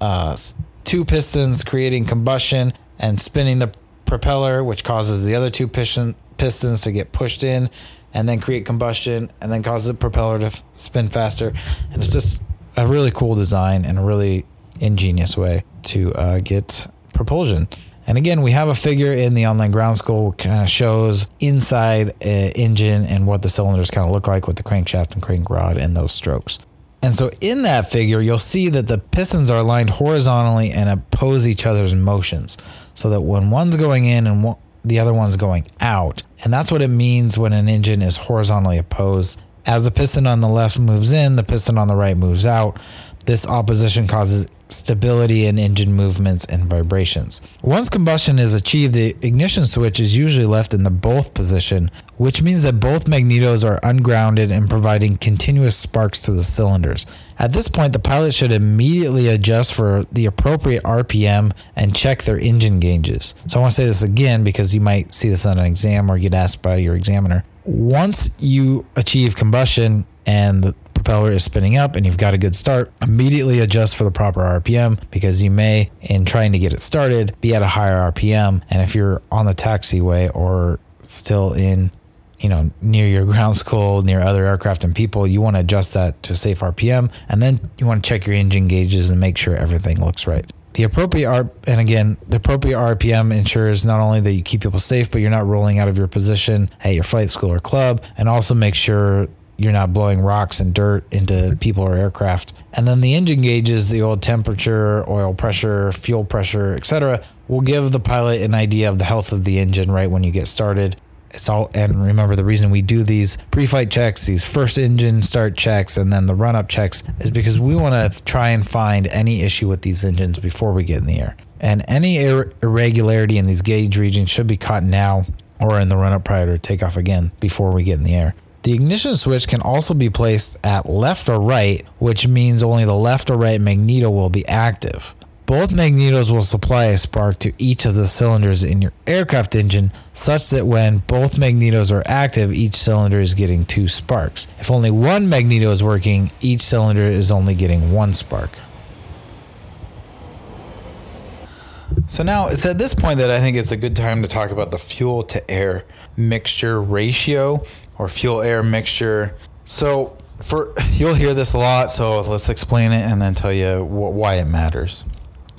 uh, two pistons creating combustion and spinning the propeller which causes the other two piston pistons to get pushed in and then create combustion and then cause the propeller to f- spin faster. And it's just a really cool design and a really ingenious way to uh, get propulsion And again, we have a figure in the online ground school kind of shows inside an engine and what the cylinders kind of look like with the crankshaft and crank rod and those strokes. And so in that figure, you'll see that the pistons are aligned horizontally and oppose each other's motions so that when one's going in and the other one's going out. And that's what it means when an engine is horizontally opposed. As the piston on the left moves in, the piston on the right moves out. This opposition causes stability in engine movements and vibrations. Once combustion is achieved, the ignition switch is usually left in the both position, which means that both magnetos are ungrounded and providing continuous sparks to the cylinders. At this point, the pilot should immediately adjust for the appropriate RPM and check their engine gauges. So I want to say this again because you might see this on an exam or get asked by your examiner. Once you achieve combustion and the propeller is spinning up and you've got a good start, immediately adjust for the proper RPM because you may, in trying to get it started, be at a higher RPM. And if you're on the taxiway or still in you know, near your ground school, near other aircraft and people, you want to adjust that to a safe RPM. And then you want to check your engine gauges and make sure everything looks right. The appropriate R and again, the appropriate RPM ensures not only that you keep people safe, but you're not rolling out of your position at your flight school or club, and also make sure you're not blowing rocks and dirt into people or aircraft. And then the engine gauges, the oil temperature, oil pressure, fuel pressure, etc., will give the pilot an idea of the health of the engine right when you get started. It's all and remember the reason we do these pre-flight checks, these first engine start checks and then the run-up checks is because we want to try and find any issue with these engines before we get in the air. And any ir- irregularity in these gauge regions should be caught now or in the run-up prior to takeoff again before we get in the air. The ignition switch can also be placed at left or right, which means only the left or right magneto will be active. Both magnetos will supply a spark to each of the cylinders in your aircraft engine, such that when both magnetos are active, each cylinder is getting two sparks. If only one magneto is working, each cylinder is only getting one spark. So now it's at this point that I think it's a good time to talk about the fuel to air mixture ratio or fuel air mixture. So for you'll hear this a lot, so let's explain it and then tell you wh- why it matters.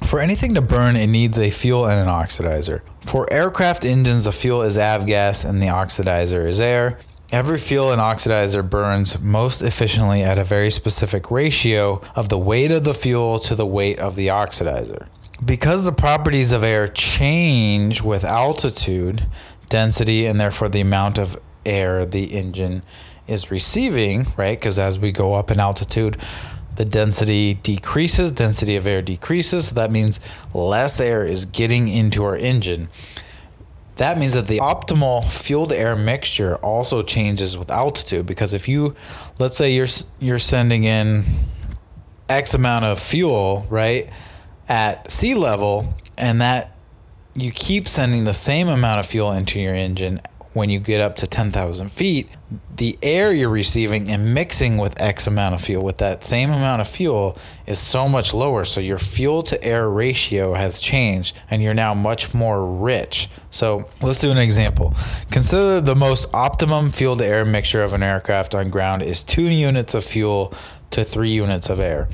For anything to burn, it needs a fuel and an oxidizer. For aircraft engines, the fuel is avgas and the oxidizer is air. Every fuel and oxidizer burns most efficiently at a very specific ratio of the weight of the fuel to the weight of the oxidizer. Because the properties of air change with altitude, density, and therefore the amount of air the engine is receiving, right? Because as we go up in altitude, the density decreases, density of air decreases. So that means less air is getting into our engine. That means that the optimal fuel to air mixture also changes with altitude because if you let's say you're you're sending in x amount of fuel, right? At sea level and that you keep sending the same amount of fuel into your engine when you get up to 10,000 feet, the air you're receiving and mixing with X amount of fuel with that same amount of fuel is so much lower. So your fuel to air ratio has changed and you're now much more rich. So let's do an example. Consider the most optimum fuel to air mixture of an aircraft on ground is two units of fuel to three units of air.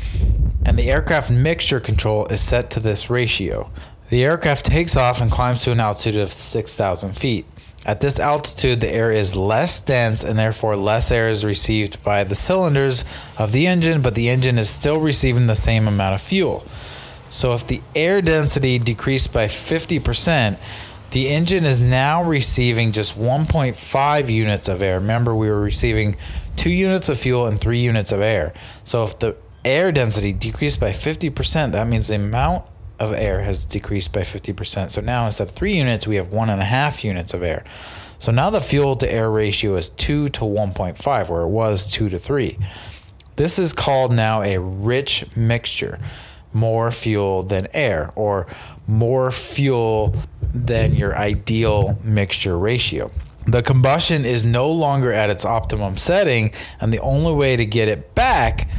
And the aircraft mixture control is set to this ratio. The aircraft takes off and climbs to an altitude of 6,000 feet. At this altitude, the air is less dense and therefore less air is received by the cylinders of the engine, but the engine is still receiving the same amount of fuel. So if the air density decreased by 50%, the engine is now receiving just 1.5 units of air. Remember, we were receiving two units of fuel and three units of air. So if the air density decreased by 50%, that means the amount of air has decreased by 50%. So now instead of three units, we have one and a half units of air. So now the fuel to air ratio is 2 to 1.5, where it was 2 to 3. This is called now a rich mixture more fuel than air, or more fuel than your ideal mixture ratio. The combustion is no longer at its optimum setting, and the only way to get it back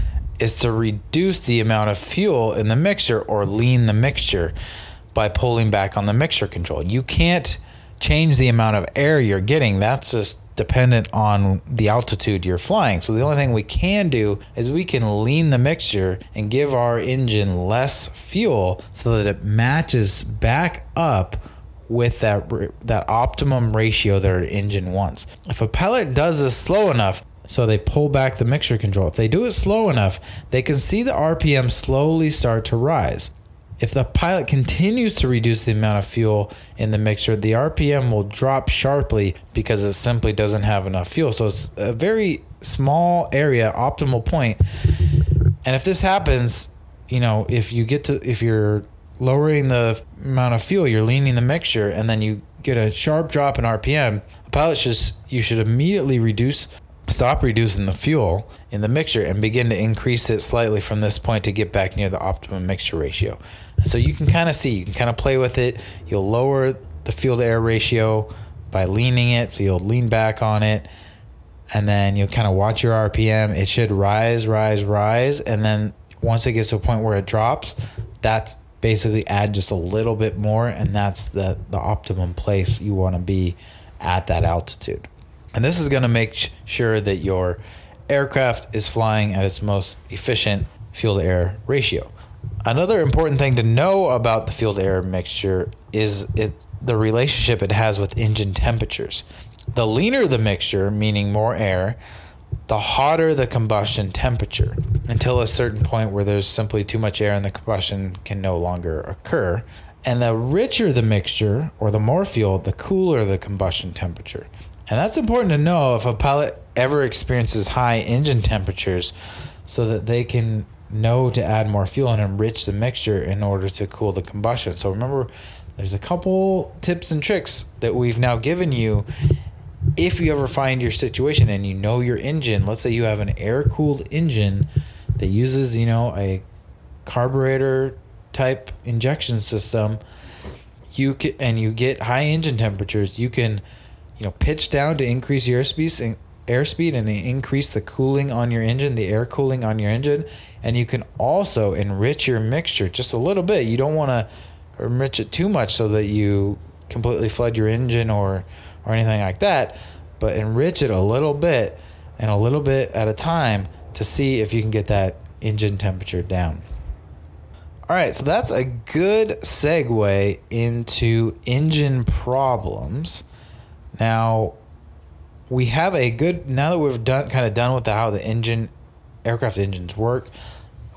is to reduce the amount of fuel in the mixture or lean the mixture by pulling back on the mixture control. You can't change the amount of air you're getting. That's just dependent on the altitude you're flying. So the only thing we can do is we can lean the mixture and give our engine less fuel so that it matches back up with that that optimum ratio that our engine wants. If a pilot does this slow enough, so they pull back the mixture control. If they do it slow enough, they can see the RPM slowly start to rise. If the pilot continues to reduce the amount of fuel in the mixture, the RPM will drop sharply because it simply doesn't have enough fuel. So it's a very small area, optimal point. And if this happens, you know, if you get to, if you're lowering the amount of fuel, you're leaning the mixture, and then you get a sharp drop in RPM, a pilot should, you should immediately reduce stop reducing the fuel in the mixture and begin to increase it slightly from this point to get back near the optimum mixture ratio. So you can kind of see, you can kind of play with it. You'll lower the fuel to air ratio by leaning it. So you'll lean back on it and then you'll kind of watch your RPM. It should rise, rise, rise. And then once it gets to a point where it drops, that's basically add just a little bit more. And that's the, the optimum place you want to be at that altitude. And this is going to make sure that your aircraft is flying at its most efficient fuel to air ratio. Another important thing to know about the fuel to air mixture is it, the relationship it has with engine temperatures. The leaner the mixture, meaning more air, the hotter the combustion temperature until a certain point where there's simply too much air and the combustion can no longer occur. And the richer the mixture or the more fuel, the cooler the combustion temperature. And that's important to know if a pilot ever experiences high engine temperatures so that they can know to add more fuel and enrich the mixture in order to cool the combustion. So remember, there's a couple tips and tricks that we've now given you. If you ever find your situation and you know your engine, let's say you have an air cooled engine that uses, you know, a carburetor type injection system, you can, and you get high engine temperatures, you can you know, pitch down to increase your airspeed, airspeed and increase the cooling on your engine, the air cooling on your engine. And you can also enrich your mixture just a little bit. You don't want to enrich it too much so that you completely flood your engine or or anything like that, but enrich it a little bit and a little bit at a time to see if you can get that engine temperature down. All right, so that's a good segue into engine problems. Now, we have a good now that we've done kind of done with the, how the engine aircraft engines work.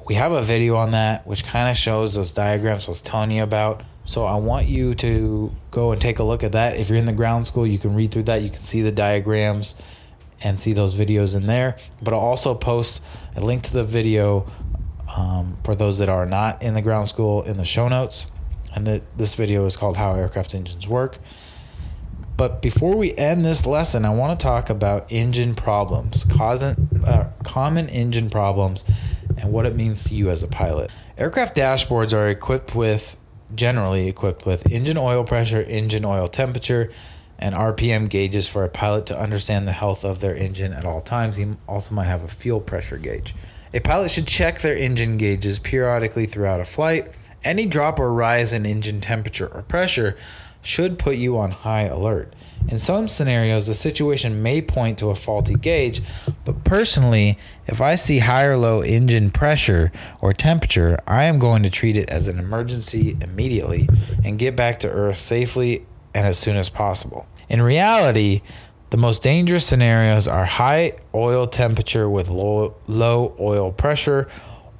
We have a video on that which kind of shows those diagrams I was telling you about. So I want you to go and take a look at that. If you're in the ground school, you can read through that. You can see the diagrams and see those videos in there. But I'll also post a link to the video um, for those that are not in the ground school in the show notes. And this video is called How Aircraft Engines Work. But before we end this lesson, I want to talk about engine problems, causing, uh, common engine problems, and what it means to you as a pilot. Aircraft dashboards are equipped with, generally equipped with, engine oil pressure, engine oil temperature, and RPM gauges for a pilot to understand the health of their engine at all times. He also might have a fuel pressure gauge. A pilot should check their engine gauges periodically throughout a flight. Any drop or rise in engine temperature or pressure should put you on high alert. In some scenarios, the situation may point to a faulty gauge, but personally, if I see high or low engine pressure or temperature, I am going to treat it as an emergency immediately and get back to Earth safely and as soon as possible. In reality, the most dangerous scenarios are high oil temperature with low, low oil pressure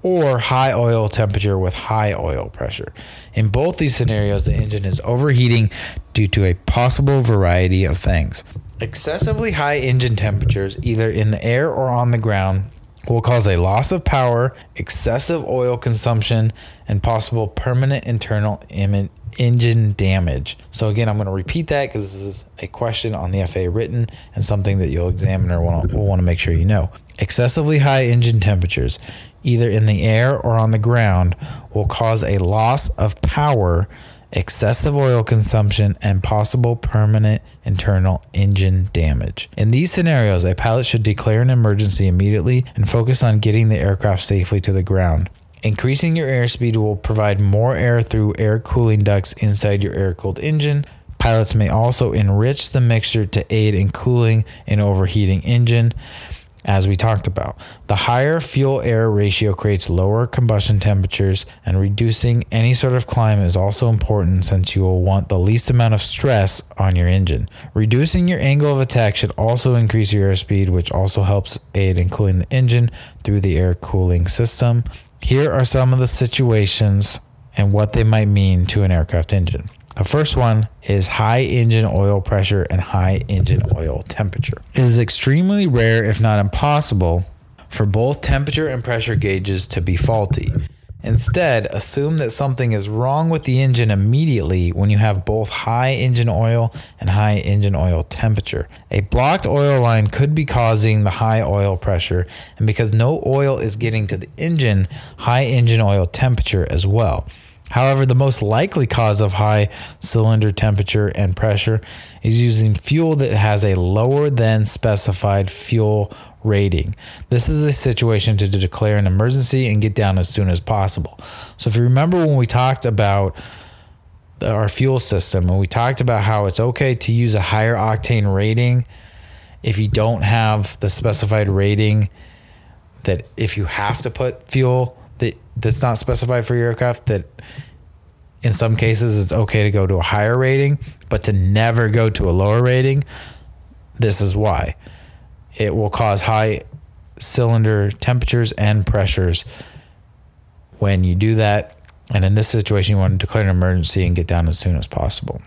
or high oil temperature with high oil pressure. In both these scenarios, the engine is overheating due to a possible variety of things. Excessively high engine temperatures, either in the air or on the ground, will cause a loss of power, excessive oil consumption, and possible permanent internal engine damage. So, again, I'm going to repeat that because this is a question on the FAA written and something that your examiner will want to make sure you know. Excessively high engine temperatures, either in the air or on the ground, will cause a loss of power, excessive oil consumption, and possible permanent internal engine damage. In these scenarios, a pilot should declare an emergency immediately and focus on getting the aircraft safely to the ground. Increasing your airspeed will provide more air through air cooling ducts inside your air cooled engine. Pilots may also enrich the mixture to aid in cooling an overheating engine as we talked about. The higher fuel air ratio creates lower combustion temperatures, and reducing any sort of climb is also important since you will want the least amount of stress on your engine. Reducing your angle of attack should also increase your airspeed, which also helps aid in cooling the engine through the air cooling system. Here are some of the situations and what they might mean to an aircraft engine. The first one is high engine oil pressure and high engine oil temperature. It is extremely rare, if not impossible, for both temperature and pressure gauges to be faulty. Instead, assume that something is wrong with the engine immediately when you have both high engine oil and high engine oil temperature. A blocked oil line could be causing the high oil pressure, and because no oil is getting to the engine, high engine oil temperature as well. However, the most likely cause of high cylinder temperature and pressure is using fuel that has a lower than specified fuel rating. This is a situation to declare an emergency and get down as soon as possible. So, if you remember when we talked about our fuel system and we talked about how it's okay to use a higher octane rating if you don't have the specified rating, that if you have to put fuel that's not specified for your aircraft that in some cases it's okay to go to a higher rating but to never go to a lower rating this is why. It will cause high cylinder temperatures and pressures when you do that. And in this situation you want to declare an emergency and get down as soon as possible.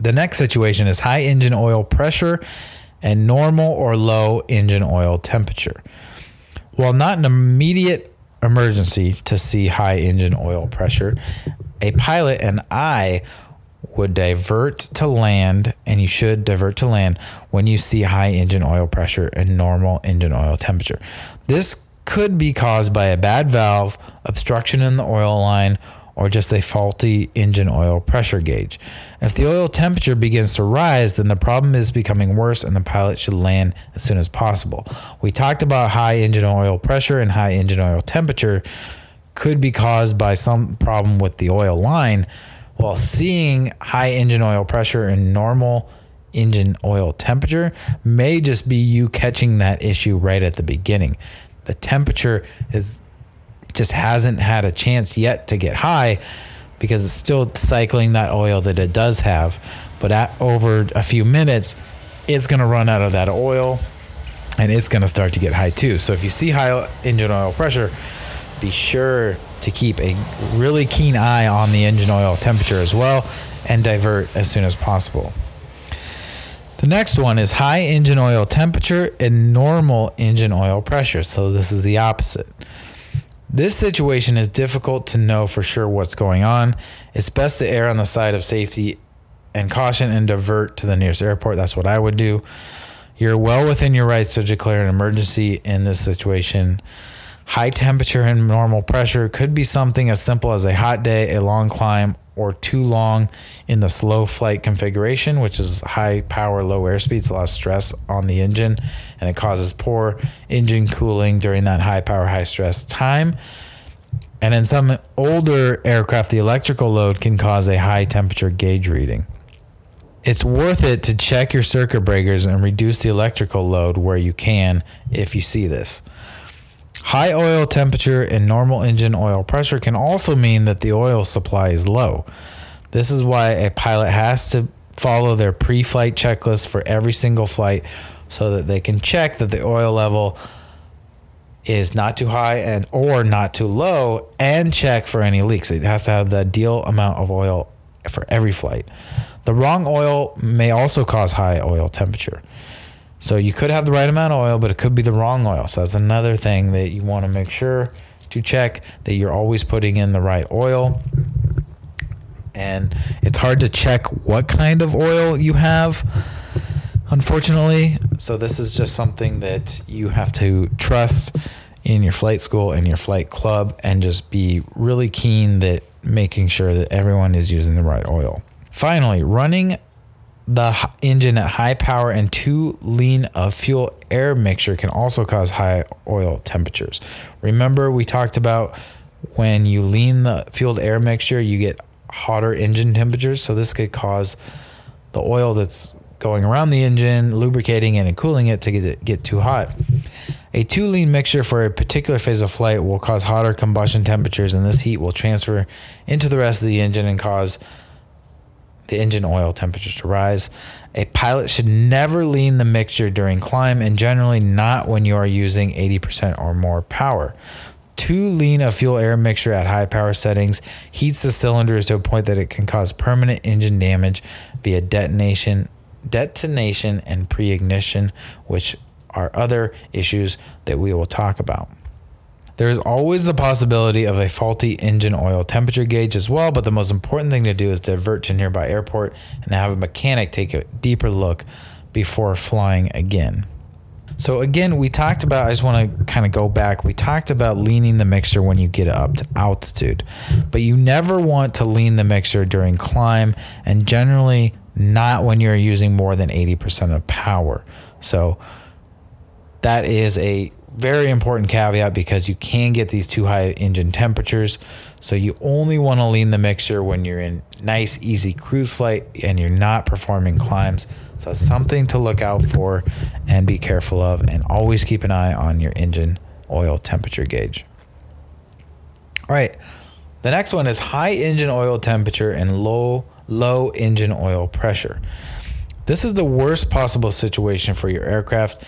The next situation is high engine oil pressure and normal or low engine oil temperature. While not an immediate emergency to see high engine oil pressure, a pilot and I would divert to land, and you should divert to land when you see high engine oil pressure and normal engine oil temperature. This could be caused by a bad valve, obstruction in the oil line, or just a faulty engine oil pressure gauge. If the oil temperature begins to rise, then the problem is becoming worse and the pilot should land as soon as possible. We talked about high engine oil pressure and high engine oil temperature could be caused by some problem with the oil line, while seeing high engine oil pressure and normal engine oil temperature may just be you catching that issue right at the beginning. The temperature is just hasn't had a chance yet to get high because it's still cycling that oil that it does have. But at over a few minutes, it's going to run out of that oil and it's going to start to get high too. So if you see high engine oil pressure, be sure to keep a really keen eye on the engine oil temperature as well and divert as soon as possible. The next one is high engine oil temperature and normal engine oil pressure. So this is the opposite. This situation is difficult to know for sure what's going on. It's best to err on the side of safety and caution and divert to the nearest airport. That's what I would do. You're well within your rights to declare an emergency in this situation. High temperature and normal pressure could be something as simple as a hot day, a long climb, or too long in the slow flight configuration, which is high power, low airspeed. It's a lot of stress on the engine and it causes poor engine cooling during that high power, high stress time. And in some older aircraft, the electrical load can cause a high temperature gauge reading. It's worth it to check your circuit breakers and reduce the electrical load where you can if you see this. High oil temperature and normal engine oil pressure can also mean that the oil supply is low. This is why a pilot has to follow their pre flight checklist for every single flight so that they can check that the oil level is not too high and or not too low and check for any leaks. It has to have the ideal amount of oil for every flight. The wrong oil may also cause high oil temperature. So you could have the right amount of oil, but it could be the wrong oil. So that's another thing that you want to make sure to check that you're always putting in the right oil. And it's hard to check what kind of oil you have, unfortunately. So this is just something that you have to trust in your flight school and your flight club and just be really keen that making sure that everyone is using the right oil. Finally, running the engine at high power and too lean of fuel air mixture can also cause high oil temperatures. Remember, we talked about when you lean the fueled air mixture, you get hotter engine temperatures. So, this could cause the oil that's going around the engine, lubricating it and cooling it to get it get too hot. A too lean mixture for a particular phase of flight will cause hotter combustion temperatures, and this heat will transfer into the rest of the engine and cause the engine oil temperature to rise. A pilot should never lean the mixture during climb and generally not when you are using 80% or more power. Too lean a fuel air mixture at high power settings heats the cylinders to a point that it can cause permanent engine damage via detonation, detonation and pre-ignition, which are other issues that we will talk about. There is always the possibility of a faulty engine oil temperature gauge as well, but the most important thing to do is divert to nearby airport and have a mechanic take a deeper look before flying again. So again, we talked about I just want to kind of go back. We talked about leaning the mixture when you get up to altitude. But you never want to lean the mixture during climb and generally not when you're using more than 80% of power. So that is a very important caveat because you can get these too high engine temperatures. So you only want to lean the mixture when you're in nice, easy cruise flight and you're not performing climbs. So something to look out for and be careful of, and always keep an eye on your engine oil temperature gauge. All right, the next one is high engine oil temperature and low low engine oil pressure. This is the worst possible situation for your aircraft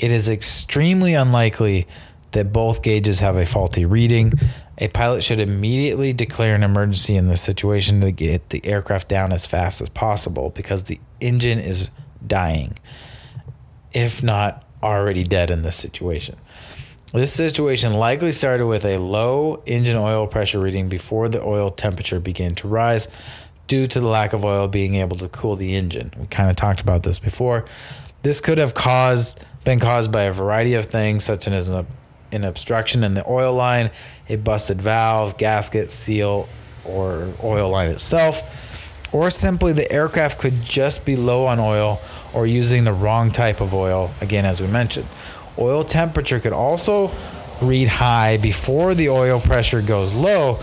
it is extremely unlikely that both gauges have a faulty reading. A pilot should immediately declare an emergency in this situation to get the aircraft down as fast as possible because the engine is dying, if not already dead in this situation. This situation likely started with a low engine oil pressure reading before the oil temperature began to rise due to the lack of oil being able to cool the engine. We kind of talked about this before. This could have caused been caused by a variety of things, such as an, an obstruction in the oil line, a busted valve, gasket, seal, or oil line itself, or simply the aircraft could just be low on oil or using the wrong type of oil, again, as we mentioned. Oil temperature could also read high before the oil pressure goes low.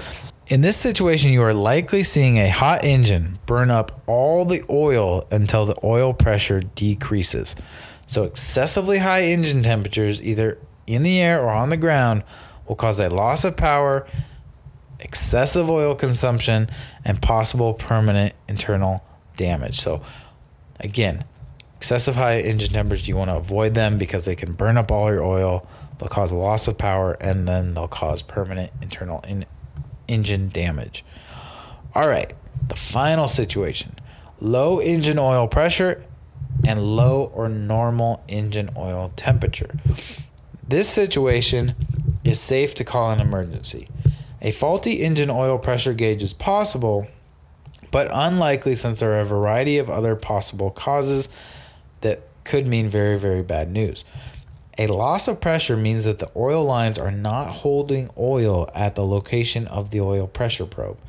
In this situation, you are likely seeing a hot engine burn up all the oil until the oil pressure decreases. So, excessively high engine temperatures, either in the air or on the ground, will cause a loss of power, excessive oil consumption, and possible permanent internal damage. So, again, excessive high engine temperatures, you want to avoid them because they can burn up all your oil, they'll cause a loss of power, and then they'll cause permanent internal in- engine damage. All right, the final situation low engine oil pressure and low or normal engine oil temperature. This situation is safe to call an emergency. A faulty engine oil pressure gauge is possible, but unlikely since there are a variety of other possible causes that could mean very, very bad news. A loss of pressure means that the oil lines are not holding oil at the location of the oil pressure probe.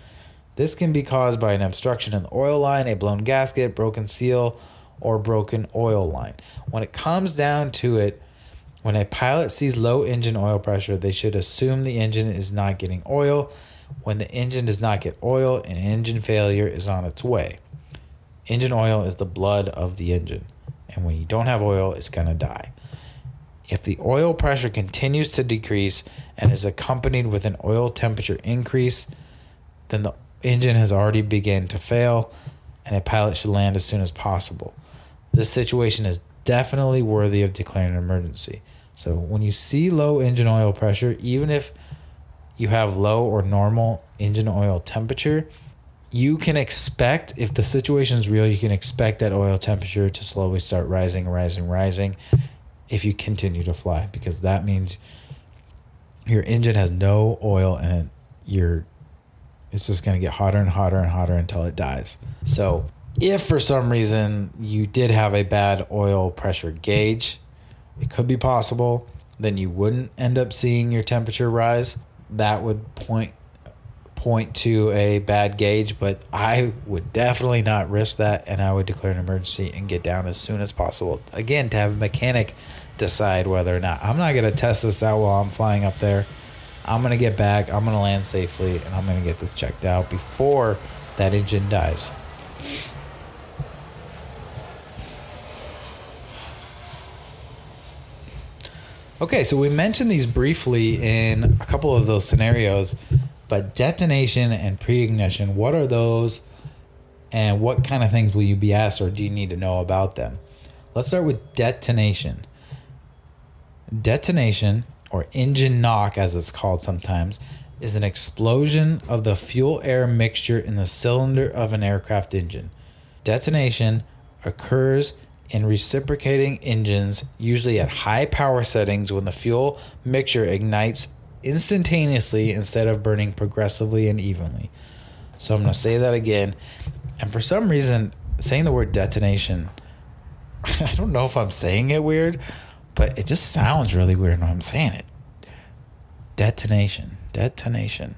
This can be caused by an obstruction in the oil line, a blown gasket, broken seal, or broken oil line. When it comes down to it, when a pilot sees low engine oil pressure, they should assume the engine is not getting oil. When the engine does not get oil, an engine failure is on its way. Engine oil is the blood of the engine, and when you don't have oil, it's going to die. If the oil pressure continues to decrease and is accompanied with an oil temperature increase, then the engine has already begun to fail and a pilot should land as soon as possible. This situation is definitely worthy of declaring an emergency. So when you see low engine oil pressure, even if you have low or normal engine oil temperature, you can expect if the situation is real, you can expect that oil temperature to slowly start rising, rising, rising if you continue to fly because that means your engine has no oil in it. You're it's just going to get hotter and hotter and hotter until it dies. So if for some reason you did have a bad oil pressure gauge, it could be possible, then you wouldn't end up seeing your temperature rise. That would point point to a bad gauge, but I would definitely not risk that and I would declare an emergency and get down as soon as possible. Again, to have a mechanic decide whether or not I'm not going to test this out while I'm flying up there. I'm going to get back, I'm going to land safely, and I'm going to get this checked out before that engine dies. Okay, so we mentioned these briefly in a couple of those scenarios, but detonation and pre ignition, what are those and what kind of things will you be asked or do you need to know about them? Let's start with detonation. Detonation, or engine knock as it's called sometimes, is an explosion of the fuel air mixture in the cylinder of an aircraft engine. Detonation occurs in reciprocating engines, usually at high power settings when the fuel mixture ignites instantaneously instead of burning progressively and evenly. So I'm going to say that again. And for some reason, saying the word detonation, I don't know if I'm saying it weird, but it just sounds really weird when I'm saying it. Detonation. Detonation.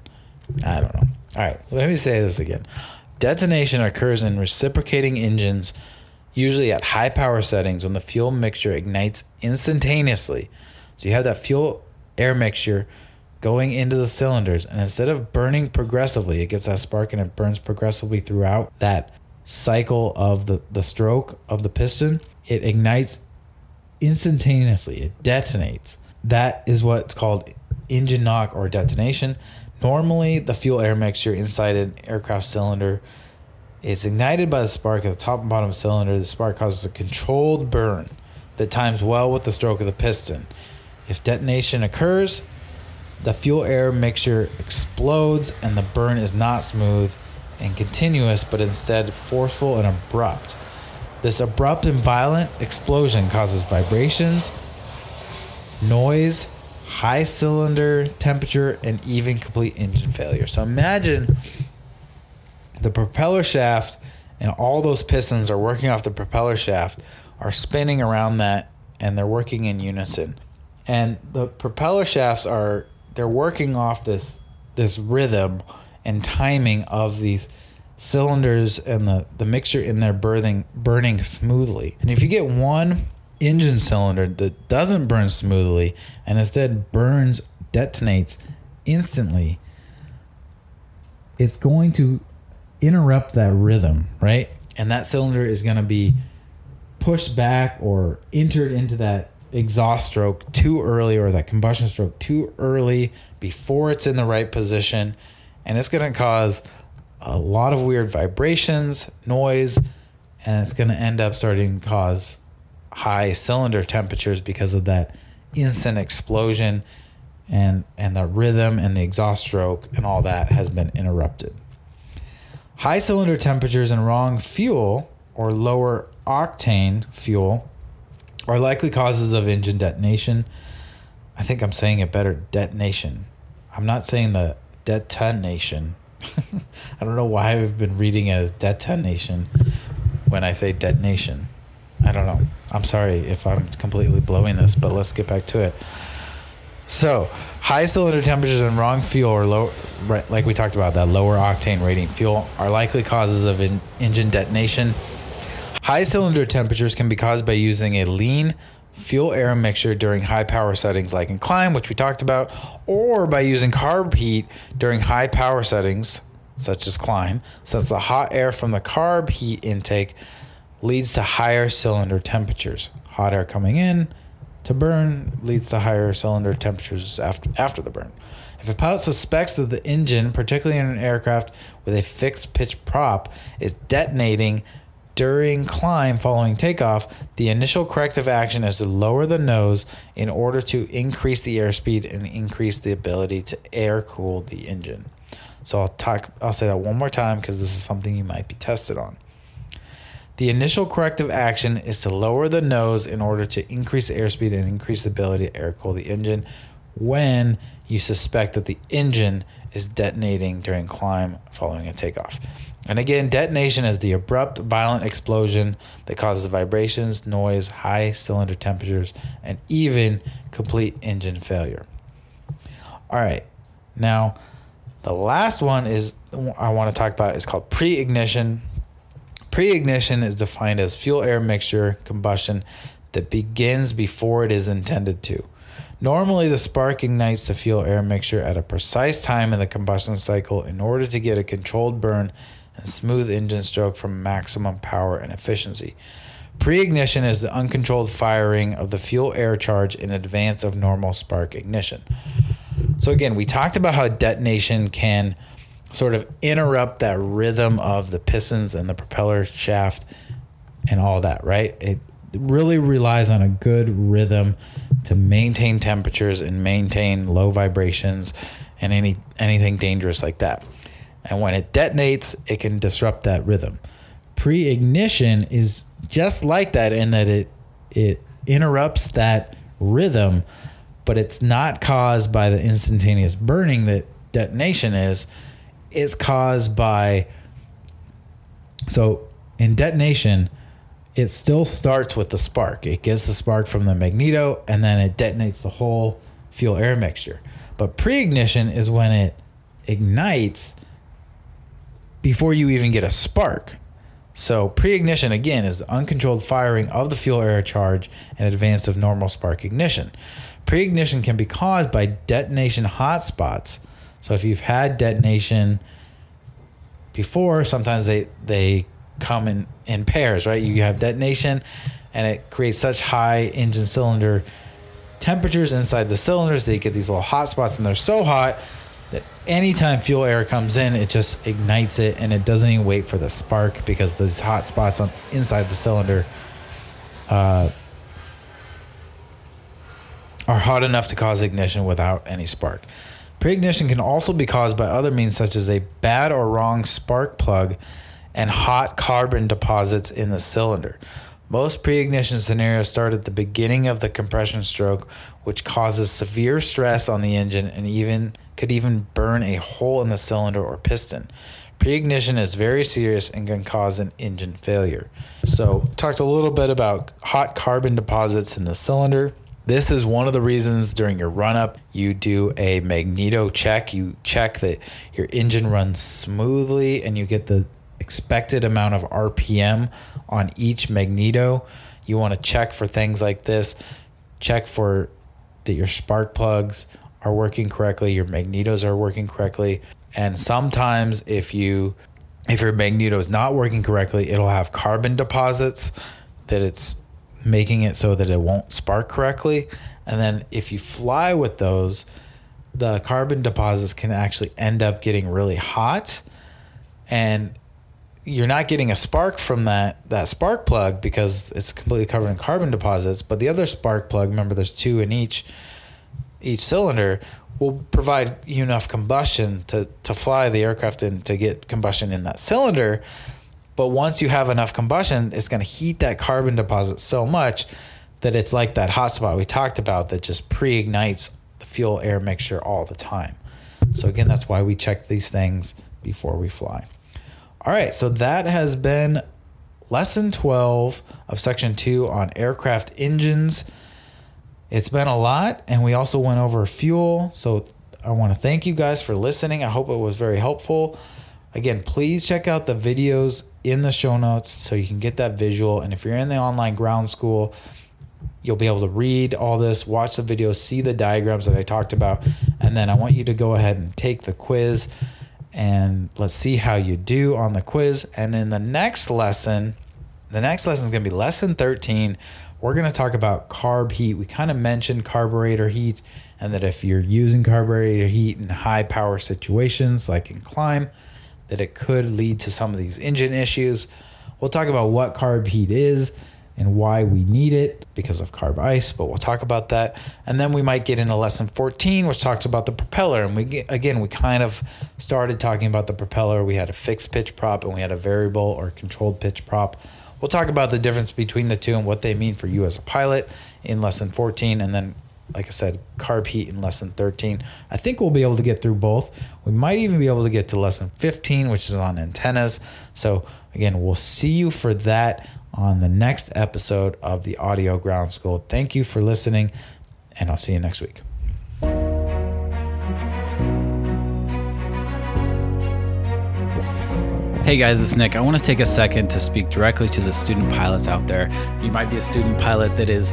I don't know. All right, let me say this again. Detonation occurs in reciprocating engines, usually at high power settings when the fuel mixture ignites instantaneously. So you have that fuel air mixture going into the cylinders, and instead of burning progressively, it gets that spark and it burns progressively throughout that cycle of the, the stroke of the piston. It ignites instantaneously, it detonates. That is what's called engine knock or detonation. Normally, the fuel air mixture inside an aircraft cylinder it's ignited by the spark at the top and bottom cylinder. The spark causes a controlled burn that times well with the stroke of the piston. If detonation occurs, the fuel air mixture explodes and the burn is not smooth and continuous, but instead forceful and abrupt. This abrupt and violent explosion causes vibrations, noise, high cylinder temperature, and even complete engine failure. So imagine the propeller shaft and all those pistons are working off the propeller shaft are spinning around that and they're working in unison. And the propeller shafts are they're working off this this rhythm and timing of these cylinders and the, the mixture in there burning burning smoothly. And if you get one engine cylinder that doesn't burn smoothly and instead burns detonates instantly, it's going to interrupt that rhythm, right? And that cylinder is going to be pushed back or entered into that exhaust stroke too early or that combustion stroke too early before it's in the right position. And it's going to cause a lot of weird vibrations, noise, and it's going to end up starting to cause high cylinder temperatures because of that instant explosion and and the rhythm and the exhaust stroke and all that has been interrupted. High cylinder temperatures and wrong fuel or lower octane fuel are likely causes of engine detonation. I think I'm saying it better detonation. I'm not saying the detonation. I don't know why I've been reading it as detonation when I say detonation. I don't know. I'm sorry if I'm completely blowing this, but let's get back to it. So, high cylinder temperatures and wrong fuel or low, right, like we talked about, that lower octane rating fuel are likely causes of in, engine detonation. High cylinder temperatures can be caused by using a lean fuel air mixture during high power settings like in climb, which we talked about, or by using carb heat during high power settings such as climb, since the hot air from the carb heat intake leads to higher cylinder temperatures. Hot air coming in, to burn leads to higher cylinder temperatures after, after the burn. If a pilot suspects that the engine, particularly in an aircraft with a fixed pitch prop, is detonating during climb following takeoff, the initial corrective action is to lower the nose in order to increase the airspeed and increase the ability to air cool the engine. So I'll talk I'll say that one more time because this is something you might be tested on. The initial corrective action is to lower the nose in order to increase airspeed and increase the ability to air cool the engine when you suspect that the engine is detonating during climb following a takeoff. And again, detonation is the abrupt, violent explosion that causes vibrations, noise, high cylinder temperatures, and even complete engine failure. All right, now the last one is I want to talk about is called Pre ignition is defined as fuel air mixture combustion that begins before it is intended to. Normally, the spark ignites the fuel air mixture at a precise time in the combustion cycle in order to get a controlled burn and smooth engine stroke from maximum power and efficiency. Pre-ignition is the uncontrolled firing of the fuel air charge in advance of normal spark ignition. So again, we talked about how detonation can sort of interrupt that rhythm of the pistons and the propeller shaft and all that, right? It really relies on a good rhythm to maintain temperatures and maintain low vibrations and any anything dangerous like that. And when it detonates, it can disrupt that rhythm. Pre-ignition is just like that in that it it interrupts that rhythm, but it's not caused by the instantaneous burning that detonation is. It's caused by so in detonation, it still starts with the spark. It gets the spark from the magneto and then it detonates the whole fuel air mixture. But pre ignition is when it ignites before you even get a spark. So pre ignition again is the uncontrolled firing of the fuel air charge in advance of normal spark ignition. Pre ignition can be caused by detonation hotspots. So if you've had detonation before, sometimes they, they come in, in pairs, right? You have detonation and it creates such high engine cylinder temperatures inside the cylinders that you get these little hot spots and they're so hot that anytime fuel air comes in, it just ignites it and it doesn't even wait for the spark because those hot spots on inside the cylinder uh, are hot enough to cause ignition without any spark. Pre-ignition can also be caused by other means such as a bad or wrong spark plug and hot carbon deposits in the cylinder. Most pre ignition scenarios start at the beginning of the compression stroke, which causes severe stress on the engine and even could even burn a hole in the cylinder or piston. Pre ignition is very serious and can cause an engine failure. So, talked a little bit about hot carbon deposits in the cylinder. This is one of the reasons during your run up you do a magneto check. You check that your engine runs smoothly and you get the expected amount of RPM on each magneto. You want to check for things like this. Check for that your spark plugs are working correctly, your magnetos are working correctly. And sometimes if you if your magneto is not working correctly, it'll have carbon deposits that it's making it so that it won't spark correctly. And then if you fly with those, the carbon deposits can actually end up getting really hot. And you're not getting a spark from that that spark plug because it's completely covered in carbon deposits. But the other spark plug remember there's two in each each cylinder will provide you enough combustion to to fly the aircraft and to get combustion in that cylinder but once you have enough combustion it's going to heat that carbon deposit so much that it's like that hot spot we talked about that just pre-ignites the fuel air mixture all the time so again that's why we check these things before we fly all right, so that has been lesson 12 of section 2 on aircraft engines. It's been a lot, and we also went over fuel. So I want to thank you guys for listening. I hope it was very helpful. Again, please check out the videos in the show notes so you can get that visual. And if you're in the online ground school, you'll be able to read all this, watch the videos, see the diagrams that I talked about. And then I want you to go ahead and take the quiz and let's see how you do on the quiz. And in the next lesson, the next lesson is going to be lesson 13. We're going to talk about carb heat. We kind of mentioned carburetor heat, and that if you're using carburetor heat in high power situations like in climb, that it could lead to some of these engine issues. We'll talk about what carb heat is and why we need it because of carb ice, but we'll talk about that. And then we might get into lesson 14, which talks about the propeller. And we again, we kind of started talking about the propeller. We had a fixed pitch prop and we had a variable or controlled pitch prop. We'll talk about the difference between the two and what they mean for you as a pilot in lesson 14. And then, like I said, carb heat in lesson 13. I think we'll be able to get through both. We might even be able to get to lesson 15, which is on antennas. So, again, we'll see you for that on the next episode of the Audio Ground School. Thank you for listening, and I'll see you next week. Hey guys, it's Nick. I want to take a second to speak directly to the student pilots out there. You might be a student pilot that is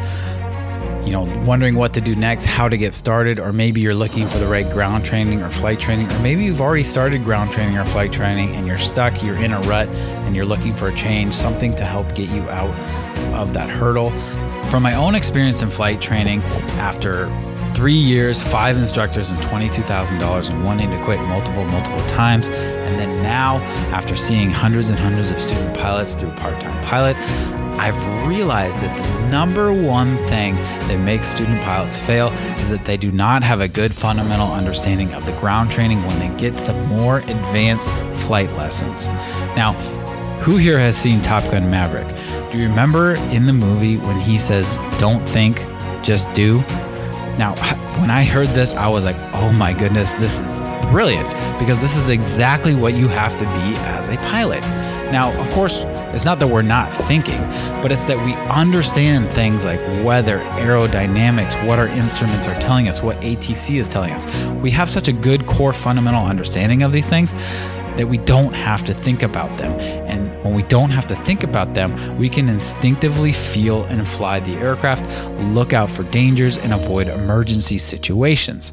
you know, wondering what to do next, how to get started, or maybe you're looking for the right ground training or flight training, or maybe you've already started ground training or flight training and you're stuck, you're in a rut, and you're looking for a change, something to help get you out of that hurdle. From my own experience in flight training, after three years, five instructors, and $22,000 and wanting to quit multiple, multiple times. And then now, after seeing hundreds and hundreds of student pilots through Part Time Pilot, I've realized that the number one thing that makes student pilots fail is that they do not have a good fundamental understanding of the ground training when they get to the more advanced flight lessons. Now, who here has seen Top Gun Maverick? Do you remember in the movie when he says, Don't think, just do? Now, when I heard this, I was like, oh my goodness, this is brilliant because this is exactly what you have to be as a pilot. Now, of course, it's not that we're not thinking, but it's that we understand things like weather, aerodynamics, what our instruments are telling us, what ATC is telling us. We have such a good core fundamental understanding of these things that we don't have to think about them. And when we don't have to think about them, we can instinctively feel and fly the aircraft, look out for dangers, and avoid emergency situations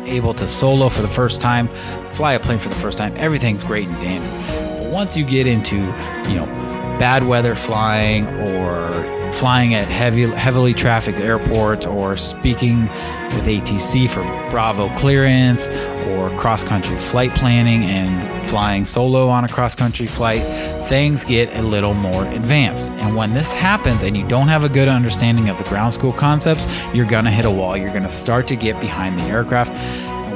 able to solo for the first time, fly a plane for the first time, everything's great and dandy. But once you get into, you know, bad weather flying or flying at heavy, heavily trafficked airports or speaking with ATC for Bravo clearance or cross country flight planning and flying solo on a cross country flight, things get a little more advanced. And when this happens and you don't have a good understanding of the ground school concepts, you're going to hit a wall. You're going to start to get behind the aircraft.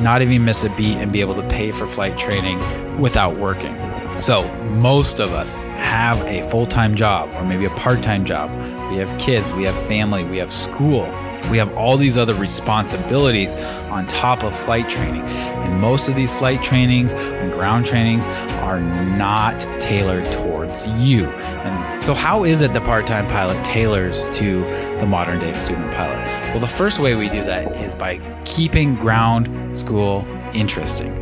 not even miss a beat and be able to pay for flight training without working. So, most of us have a full time job or maybe a part time job. We have kids, we have family, we have school, we have all these other responsibilities on top of flight training. And most of these flight trainings and ground trainings are not tailored towards you. And so, how is it the part time pilot tailors to the modern day student pilot? Well, the first way we do that is by keeping ground school interesting.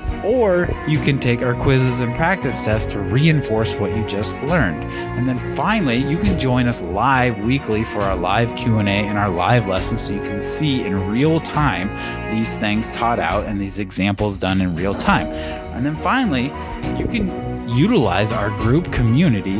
Or you can take our quizzes and practice tests to reinforce what you just learned. And then finally, you can join us live weekly for our live Q&A and our live lessons so you can see in real time these things taught out and these examples done in real time. And then finally, you can utilize our group community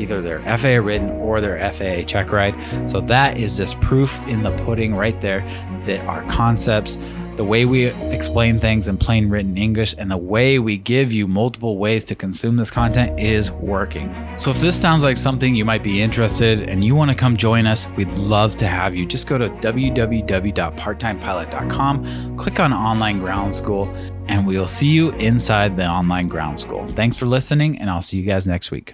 either their FAA written or their FAA check ride. So that is just proof in the pudding right there that our concepts the way we explain things in plain written English and the way we give you multiple ways to consume this content is working. So if this sounds like something you might be interested and you want to come join us, we'd love to have you. Just go to www.parttimepilot.com, click on online ground school, and we'll see you inside the online ground school. Thanks for listening, and I'll see you guys next week.